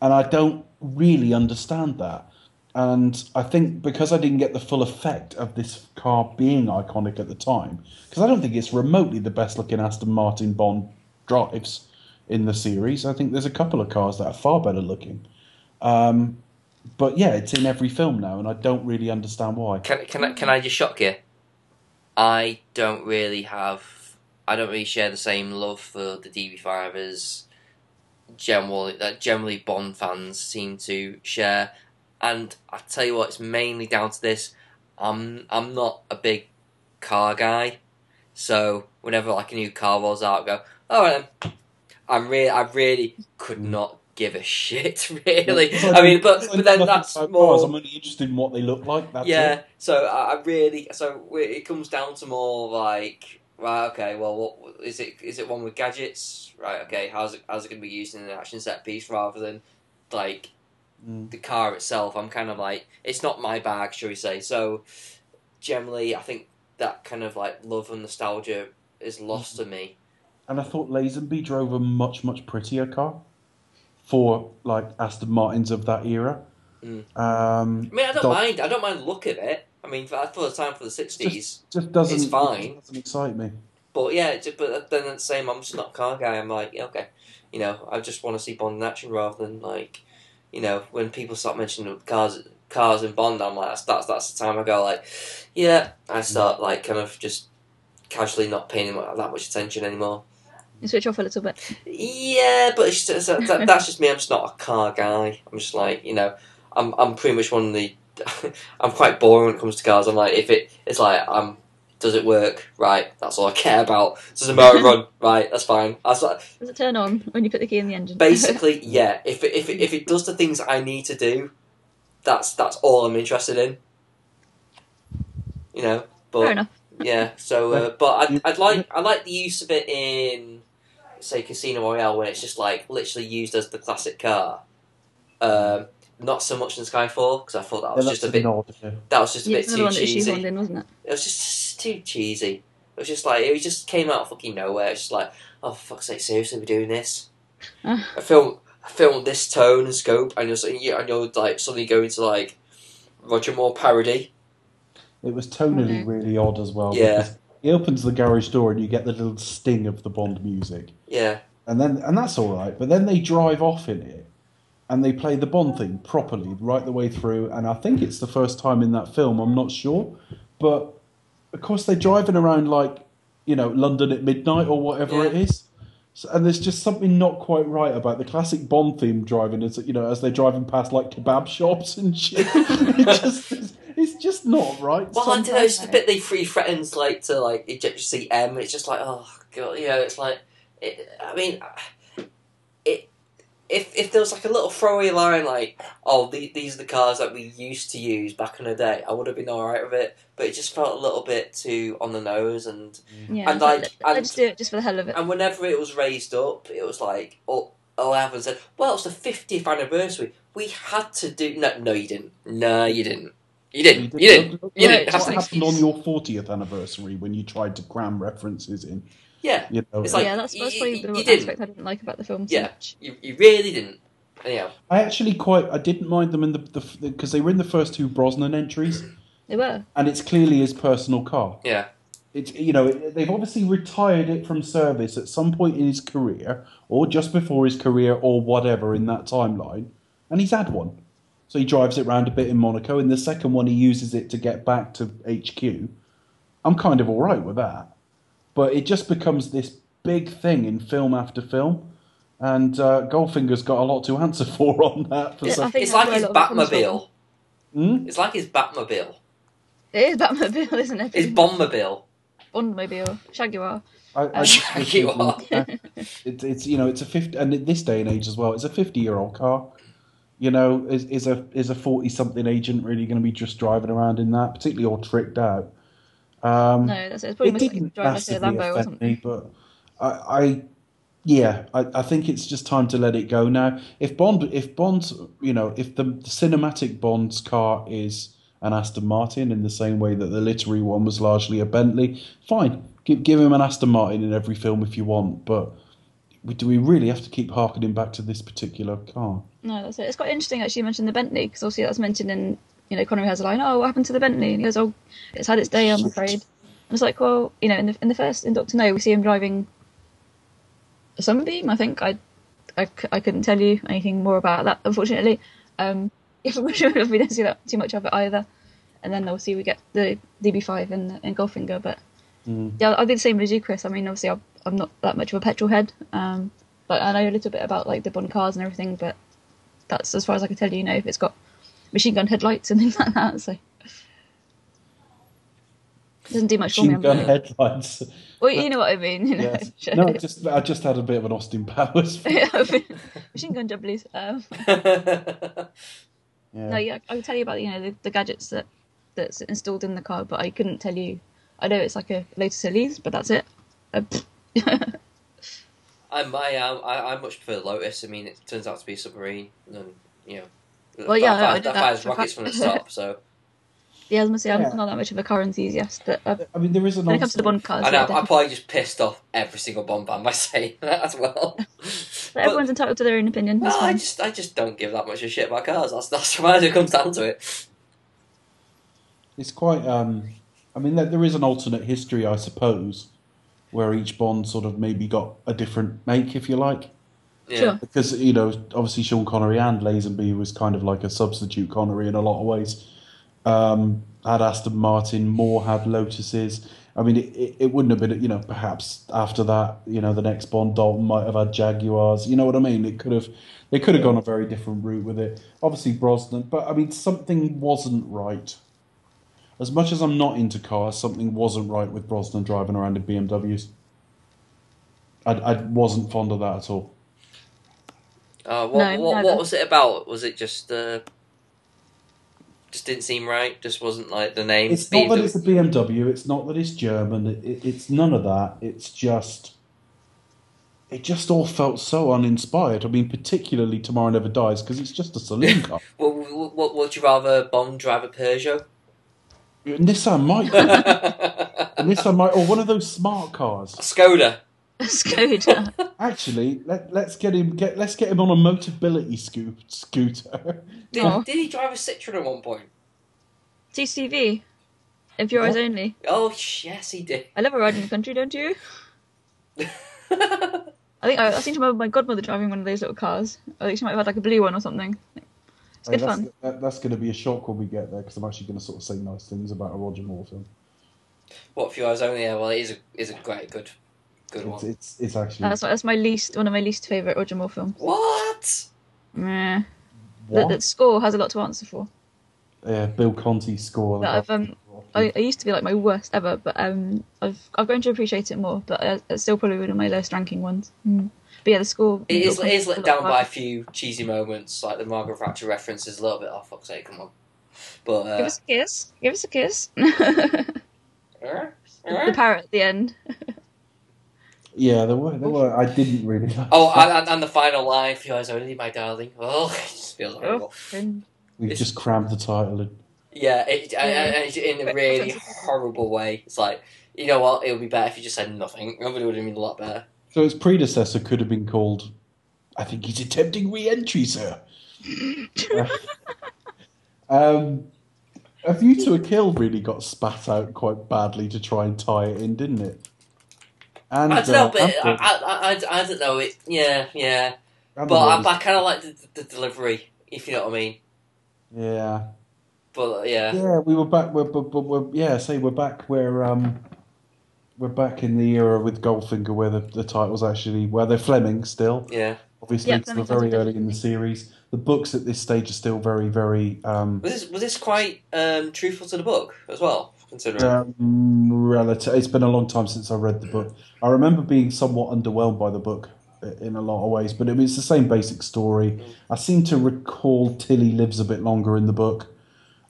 and I don't really understand that. And I think because I didn't get the full effect of this car being iconic at the time, because I don't think it's remotely the best looking Aston Martin Bond drives in the series. I think there's a couple of cars that are far better looking. Um, but yeah, it's in every film now, and I don't really understand why. Can can I, can I just shock you? I don't really have. I don't really share the same love for the DB5 as generally that generally Bond fans seem to share. And I tell you what, it's mainly down to this. I'm I'm not a big car guy, so whenever like a new car rolls out, I go, all right then. I'm really, I really could not give a shit, really. I mean, but but then that's more. I'm only interested in what they look like. That's yeah, it. so I I really so it comes down to more like right, okay, well, what is it? Is it one with gadgets? Right, okay, how's it how's it going to be used in an action set piece rather than like Mm. the car itself? I'm kind of like it's not my bag, shall we say? So generally, I think that kind of like love and nostalgia is lost to me. And I thought Lazenby drove a much much prettier car for like Aston Martins of that era. Mm. Um, I mean, I don't mind. I don't mind the look of it. I mean, for, for the time for the sixties. just doesn't It's fine. It doesn't excite me. But yeah, it's- but then at the same, I'm just not a car guy. I'm like, yeah, okay, you know, I just want to see Bond in action rather than like, you know, when people start mentioning cars, cars in Bond, I'm like, that's that's, that's the time I go like, yeah, I start like kind of just casually not paying that much attention anymore. You switch off a little bit. Yeah, but it's just, that, that's just me. I'm just not a car guy. I'm just like, you know, I'm I'm pretty much one of the. I'm quite boring when it comes to cars. I'm like, if it, it's like, um, does it work? Right, that's all I care about. Does the motor run? Right, that's fine. That's like, Does it turn on when you put the key in the engine? basically, yeah. If it, if it, if it does the things I need to do, that's that's all I'm interested in. You know, but Fair enough. yeah. So, uh, but I'd, I'd like I like the use of it in say Casino Royale when it's just like literally used as the classic car. Um, not so much in Skyfall because I thought that was Yeah, just a bit. That was just a Yeah, bit too one that she cheesy. in, wasn't it? It was just too cheesy. It was just like it just came out of fucking nowhere. It's just like, oh for fuck's sake, seriously, we're doing this. Uh. a film, a film this tone and scope, and you're suddenly- yeah, and you're like suddenly going to like Roger Moore parody. It was tonally really odd as well. Yeah. He opens the garage door and you get the little sting of the Bond music, Yeah, and then and that's all right. But then they drive off in it, and they play the Bond theme properly right the way through. And I think it's the first time in that film. I'm not sure, but of course they're driving around like you know London at midnight or whatever Yeah. it is. So, and there's just something not quite right about the classic Bond theme driving as you know as they're driving past like kebab shops and shit. it just, it's, it's just not right. Well, I don't know. It's the bit they free threatens like to like eject your CM. It's just like, oh god, you know. It's like, it, I mean, it. If if there was like a little throwaway line like, oh, the, these are the cars that we used to use back in the day, I would have been all right with it. But it just felt a little bit too on the nose, and mm. Yeah, And, like, I just do it just for the hell of it. and whenever it was raised up, it was like, oh, oh Eleven said, well, it's the fiftieth anniversary. We had to do. No, no, you didn't. No, you didn't. You didn't. You didn't. Look- look- You didn't have what happened on your 40th anniversary when you tried to cram references in. Yeah, You know, It's like- yeah, that's, that's you- probably you- the you one didn't. I didn't like about the film so Yeah. much. you, you really didn't. Anyhow, I actually quite I didn't mind them in the because they were in the first two Brosnan entries, They were. and it's clearly his personal car. yeah, It's you know they've obviously retired it from service at some point in his career, or just before his career, or whatever in that timeline, and he's had one. So he drives it around a bit in Monaco. In the second one, he uses it to get back to HQ. I'm kind of all right with that, but it just becomes this big thing in film after film, and uh, Goldfinger's got a lot to answer for on that. For Yeah, some, I it's like his a lot of it comes Batmobile. Hmm? It's like his Batmobile. It is Batmobile, isn't it? His Bombmobile. Bondmobile, Jaguar. I, I, You are. It's it's you know it's a fifty and in this day and age as well. It's a fifty year old car. You know, is is a is a forty something agent really going to be just driving around in that, particularly all tricked out? Um, No, that's it. It's probably it didn't drive like a massively Lambo or something. me, but I, I yeah, I, I think it's just time to let it go now. If Bond, if Bond's, you know, if the cinematic Bond's car is an Aston Martin in the same way that the literary one was largely a Bentley, fine, give give him an Aston Martin in every film if you want, but. Do we really have to keep harkening back to this particular car? No, that's it. It's quite interesting actually you mentioned the Bentley because obviously that's mentioned in you know Connery has a line. Oh, what happened to the Bentley? And he goes, Oh, it's had its day, I'm afraid. And it's like, well, you know, in the in the first in Doctor No, we see him driving a Sunbeam. I think I, I couldn't tell you anything more about that, unfortunately. Um, if we don't see that too much of it either. And then obviously we get the DB5 in in Goldfinger, but Mm. yeah, I did the same as you, Chris. I mean, obviously I'm, I'm not that much of a petrol head, um, but I know a little bit about like the Bond cars and everything. But that's as far as I can tell you. You know, if it's got machine gun headlights and things like that, so it doesn't do much for me. Machine gun afraid. headlights. Well, you know what I mean. You know, Yes. No, just I just had a bit of an Austin Powers. machine gun W. Um, Yeah. No, yeah, I could tell you about you know the, the gadgets that that's installed in the car, but I couldn't tell you. I know it's like a Lotus Elise, but that's it. Uh, I'm, I am. I, I much prefer Lotus. I mean, it turns out to be a submarine, and you know, Well, yeah, that, I fires, did that that fires rockets from the top. So yeah, I was gonna say I'm Yeah. not that much of a car enthusiast, but uh, I mean, there is an when it comes to the onslaught. Bond cars, I know yeah, I'm probably just pissed off every single Bond fan by saying that as well. But everyone's entitled to their own opinion. That's No, I just I just don't give that much of a shit about cars. That's that's why it comes down to it. It's quite. Um, I mean, there, there is an alternate history, I suppose, where each Bond sort of maybe got a different make, if you like. Yeah. Sure. Because you know, obviously, Sean Connery and Lazenby was kind of like a substitute Connery in a lot of ways. Um, had Aston Martin, Moore had Lotuses. I mean, it, it, it wouldn't have been, you know, perhaps after that, you know, the next Bond Dalton might have had Jaguars. You know what I mean? It could have, they could have gone a very different route with it. Obviously Brosnan, but I mean, something wasn't right. As much as I'm not into cars, something wasn't right with Brosnan driving around in BMWs. I, I wasn't fond of that at all. Uh, what, No, what, what was it about? Was it just uh, just didn't seem right? Just wasn't like the name. It's not that BMW? it's a BMW. It's not that it's German. It, it, it's none of that. It's just it just all felt so uninspired. I mean, particularly Tomorrow Never Dies because it's just a saloon car. What, what, what would you rather Bond drive a Peugeot? Nissan Micra, a Nissan Micra, or one of those smart cars. Skoda. Skoda. Actually, let, let's get him get let's get him on a Motability scoot, scooter. Did, Oh. did he drive a Citroen at one point? TCV. If oh. your eyes only. Oh, yes, he did. I love a ride in the country, don't you? I think I, I seem to remember my godmother driving one of those little cars. I think she might have had like a blue one or something. It's Hey, good that's, fun. That, that's going to be a shock when we get there because I'm actually going to sort of say nice things about a Roger Moore film. what for your eyes only? Yeah, well, it is a is a great good good It's one. it's, it's actually That's that's my least one of my least favourite Roger Moore films. What? Meh. The, what? the score has a lot to answer for. Yeah, Bill Conti's score. But I've, um, I, I used to be like my worst ever, but um, I've I've grown to appreciate it more. But uh, it's still probably one of my lowest ranking ones. Mm. But yeah, the score. It is, it is let down by a few cheesy moments, like the Margaret Thatcher reference is a little bit off. Fuck's sake, come on. But Give uh, us a kiss. Give us a kiss. the uh, uh. parrot at the end. yeah, there were there were. I didn't really. Like oh, and, and- and the final line for you guys only, my darling. Oh, it just feels horrible. And We've just crammed the title in. Yeah, it, Yeah. And, and in a really horrible way. It's like, you know what? It would be better if you just said nothing. Nobody would have been a lot better. So its predecessor could have been called. I think he's attempting re-entry, sir. um, A View to a Kill really got spat out quite badly to try and tie it in, didn't it? And I don't know, uh, but I, I, I, I don't know. It, yeah, yeah. Antwerp But I, I kind of like the, the delivery, if you know what I mean. yeah, But yeah, yeah, we were back. We're, we're, we're, yeah, say we're back where um, we're back in the era with Goldfinger, where the, the titles actually where they're Fleming still. yeah. Obviously, Yeah, it's still very are early in the series. The books at this stage are still very, very um, Was this was this quite um, truthful to the book as well? Considering um, relative. It's been a long time since I read the book. I remember being somewhat underwhelmed by the book in a lot of ways, but it was the same basic story. I seem to recall Tilly lives a bit longer in the book.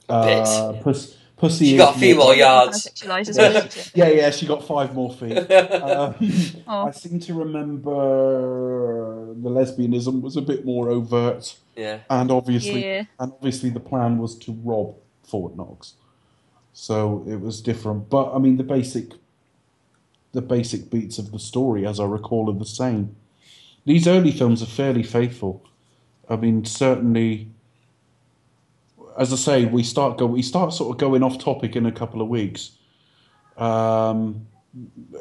bit. Uh, Puss, Pussy. She got a few more- more yards. Sexualised as well, isn't it? Yeah, yeah, she got five more feet. Um, Oh. I seem to remember the lesbianism was a bit more overt, yeah, and obviously, Yeah. and obviously, the plan was to rob Fort Knox. So it was different, but I mean, the basic, the basic beats of the story, as I recall, are the same. These early films are fairly faithful. I mean, certainly. As I say, we start go we start sort of going off topic in a couple of weeks. Um,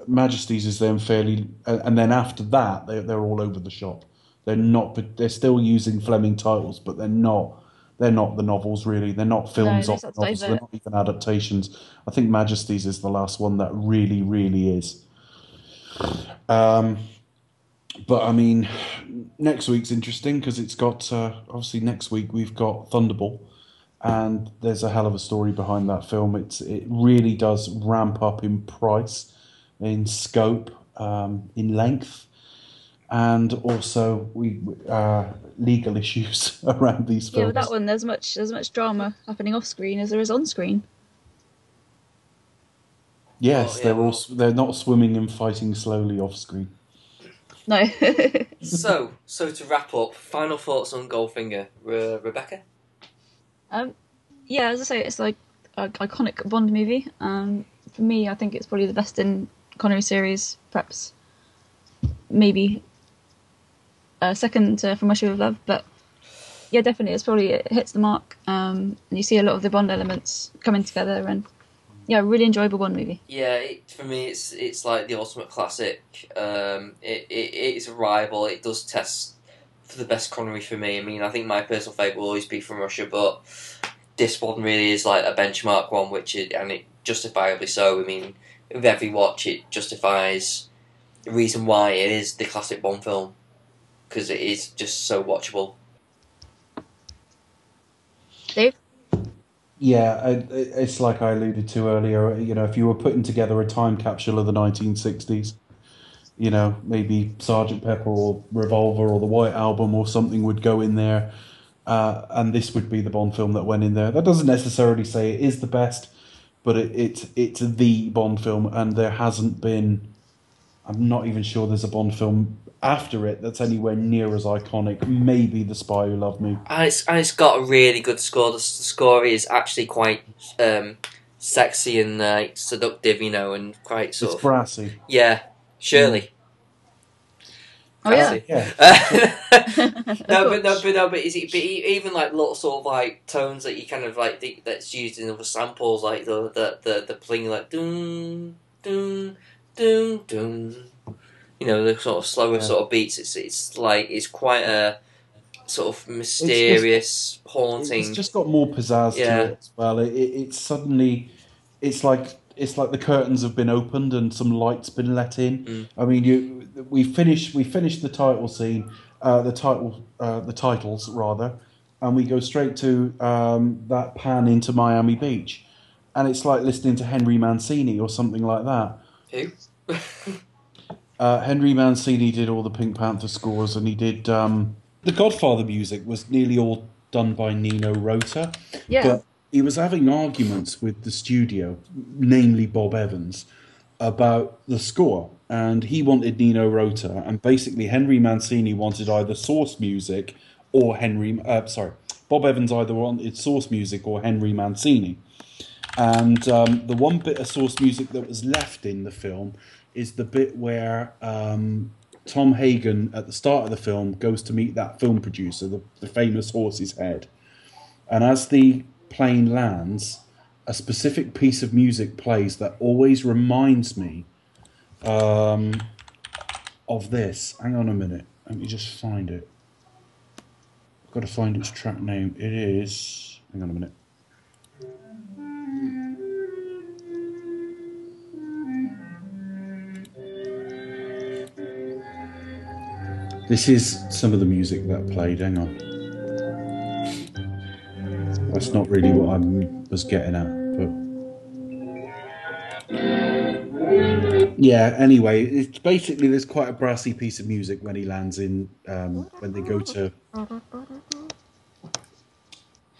Majesty's is then fairly, and then after that, they they're all over the shop. They're not, but they're still using Fleming titles, but they're not. They're not the novels really. They're not films No, of the novels. They're not even adaptations. I think Majesty's is the last one that really, really is. Um, but I mean, next week's interesting because it's got uh, obviously next week we've got Thunderball, and there's a hell of a story behind that film. It's it really does ramp up in price, in scope, um, in length, and also we uh, legal issues around these Yeah, films. with that one, there's much there's much drama happening off screen as there is on screen. Yes, Oh, yeah, they're all they're not swimming and fighting slowly off screen. No. so so to wrap up, final thoughts on Goldfinger, Re- Rebecca. Um, yeah, as I say, it's like an iconic Bond movie. Um, for me, I think it's probably the best in Connery series. Perhaps, maybe uh, second to From Russia of Love, but yeah, definitely, it's probably it hits the mark. Um, and you see a lot of the Bond elements coming together, and yeah, really enjoyable Bond movie. Yeah, it, for me, it's it's like the ultimate classic. Um, it, it it's a rival. It does test for the best Connery for me. I mean, I think my personal favourite will always be from Russia, but this one really is like a benchmark one, which it, and it justifiably so. I mean, with every watch, it justifies the reason why it is the classic Bond film because it is just so watchable. Dave, Yeah, I- I- it's like I alluded to earlier. You know, if you were putting together a time capsule of the 1960s, you know, maybe Sergeant Pepper or Revolver or the White Album or something would go in there, uh, and this would be the Bond film that went in there. That doesn't necessarily say it is the best, but it, it's it's the Bond film, and there hasn't been. I'm not even sure there's a Bond film after it that's anywhere near as iconic. Maybe The Spy Who Loved Me. And it's and it's got a really good score. The, the score is actually quite um, sexy and uh, seductive, you know, and quite sort It's of brassy. yeah. Shirley. Oh yeah. Yeah. no, but no, but no, but is it? But e- even like little sort of like tones that you kind of like the, that's used in other samples, like the the the, the pling like doom doom doom doom. You know the sort of slower Yeah. sort of beats. It's it's like it's quite a sort of mysterious, haunting. It's just got more pizzazz Yeah. to it as well. It, it, it's suddenly, it's like it's like the curtains have been opened and some light's been let in. Mm. I mean, you we finished we finished the title scene, uh, the title uh, the titles rather, and we go straight to um, that pan into Miami Beach, and it's like listening to Henry Mancini or something like that. Who? Uh, Henry Mancini did all the Pink Panther scores, and he did um, the Godfather music was nearly all done by Nino Rota. Yeah. But he was having arguments with the studio, namely Bob Evans, about the score. And he wanted Nino Rota, and basically Henry Mancini wanted either source music or Henry. Uh, sorry, Bob Evans either wanted source music or Henry Mancini. And um, the one bit of source music that was left in the film is the bit where um, Tom Hagen, at the start of the film, goes to meet that film producer, the, the famous Horse's Head. And as the plane lands, a specific piece of music plays that always reminds me um, of this. Hang on a minute. Let me just find it. I've got to find its track name. It is. Hang on a minute. This is some of the music that played. Hang on. That's not really what I was getting at, but yeah. Anyway, it's basically there's quite a brassy piece of music when he lands in um, when they go to.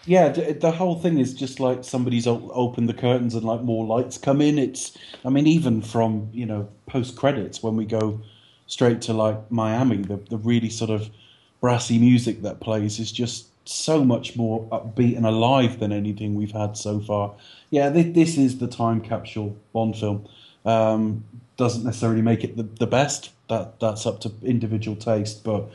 Yeah, d- the whole thing is just like somebody's opened the curtains and like more lights come in. It's, I mean, even from you know post credits when we go straight to like Miami, the the really sort of brassy music that plays is just so much more upbeat and alive than anything we've had so far. Yeah, this, this is the time capsule Bond film. Um, doesn't necessarily make it the, the best. That that's up to individual taste, but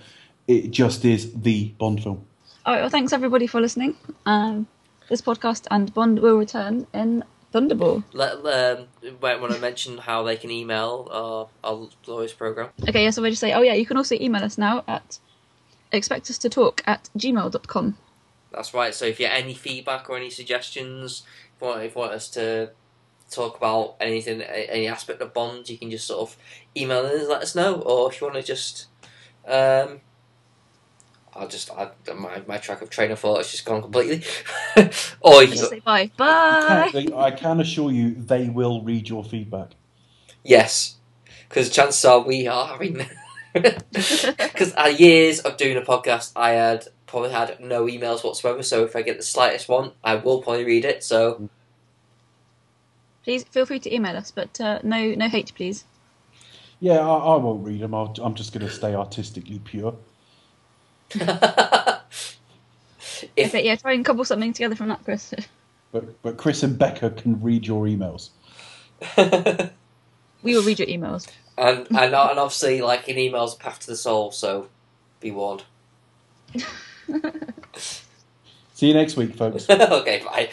it just is the Bond film. All right. Well, thanks everybody for listening. Um, this podcast and Bond will return in Thunderball. Let um, might want to mention how they can email our our Glorious program. Okay. Yes. Yeah, so I just say. Oh yeah. You can also email us now at expect us to talk at gmail.com. That's right. So if you have any feedback or any suggestions, if you want, if you want us to talk about anything, any aspect of Bond, you can just sort of email us and let us know. Or if you want to just, um, I'll just I, my my track of train of thought has just gone completely. or you can, just say bye. Bye. Can- I can assure you they will read your feedback. yes, because chances are we are having. Because uh, years of doing a podcast, I had probably had no emails whatsoever. So if I get the slightest one, I will probably read it. So Please feel free to email us, but uh, no no hate, please. Yeah, I, I won't read them. I'll, I'm just going to stay artistically pure. if Okay. Yeah. Try and cobble something together from that, Chris. But but Chris and Becca can read your emails. we will read your emails. And and uh, and obviously, like in emails, path to the soul. So be warned. See you next week, folks. okay, bye.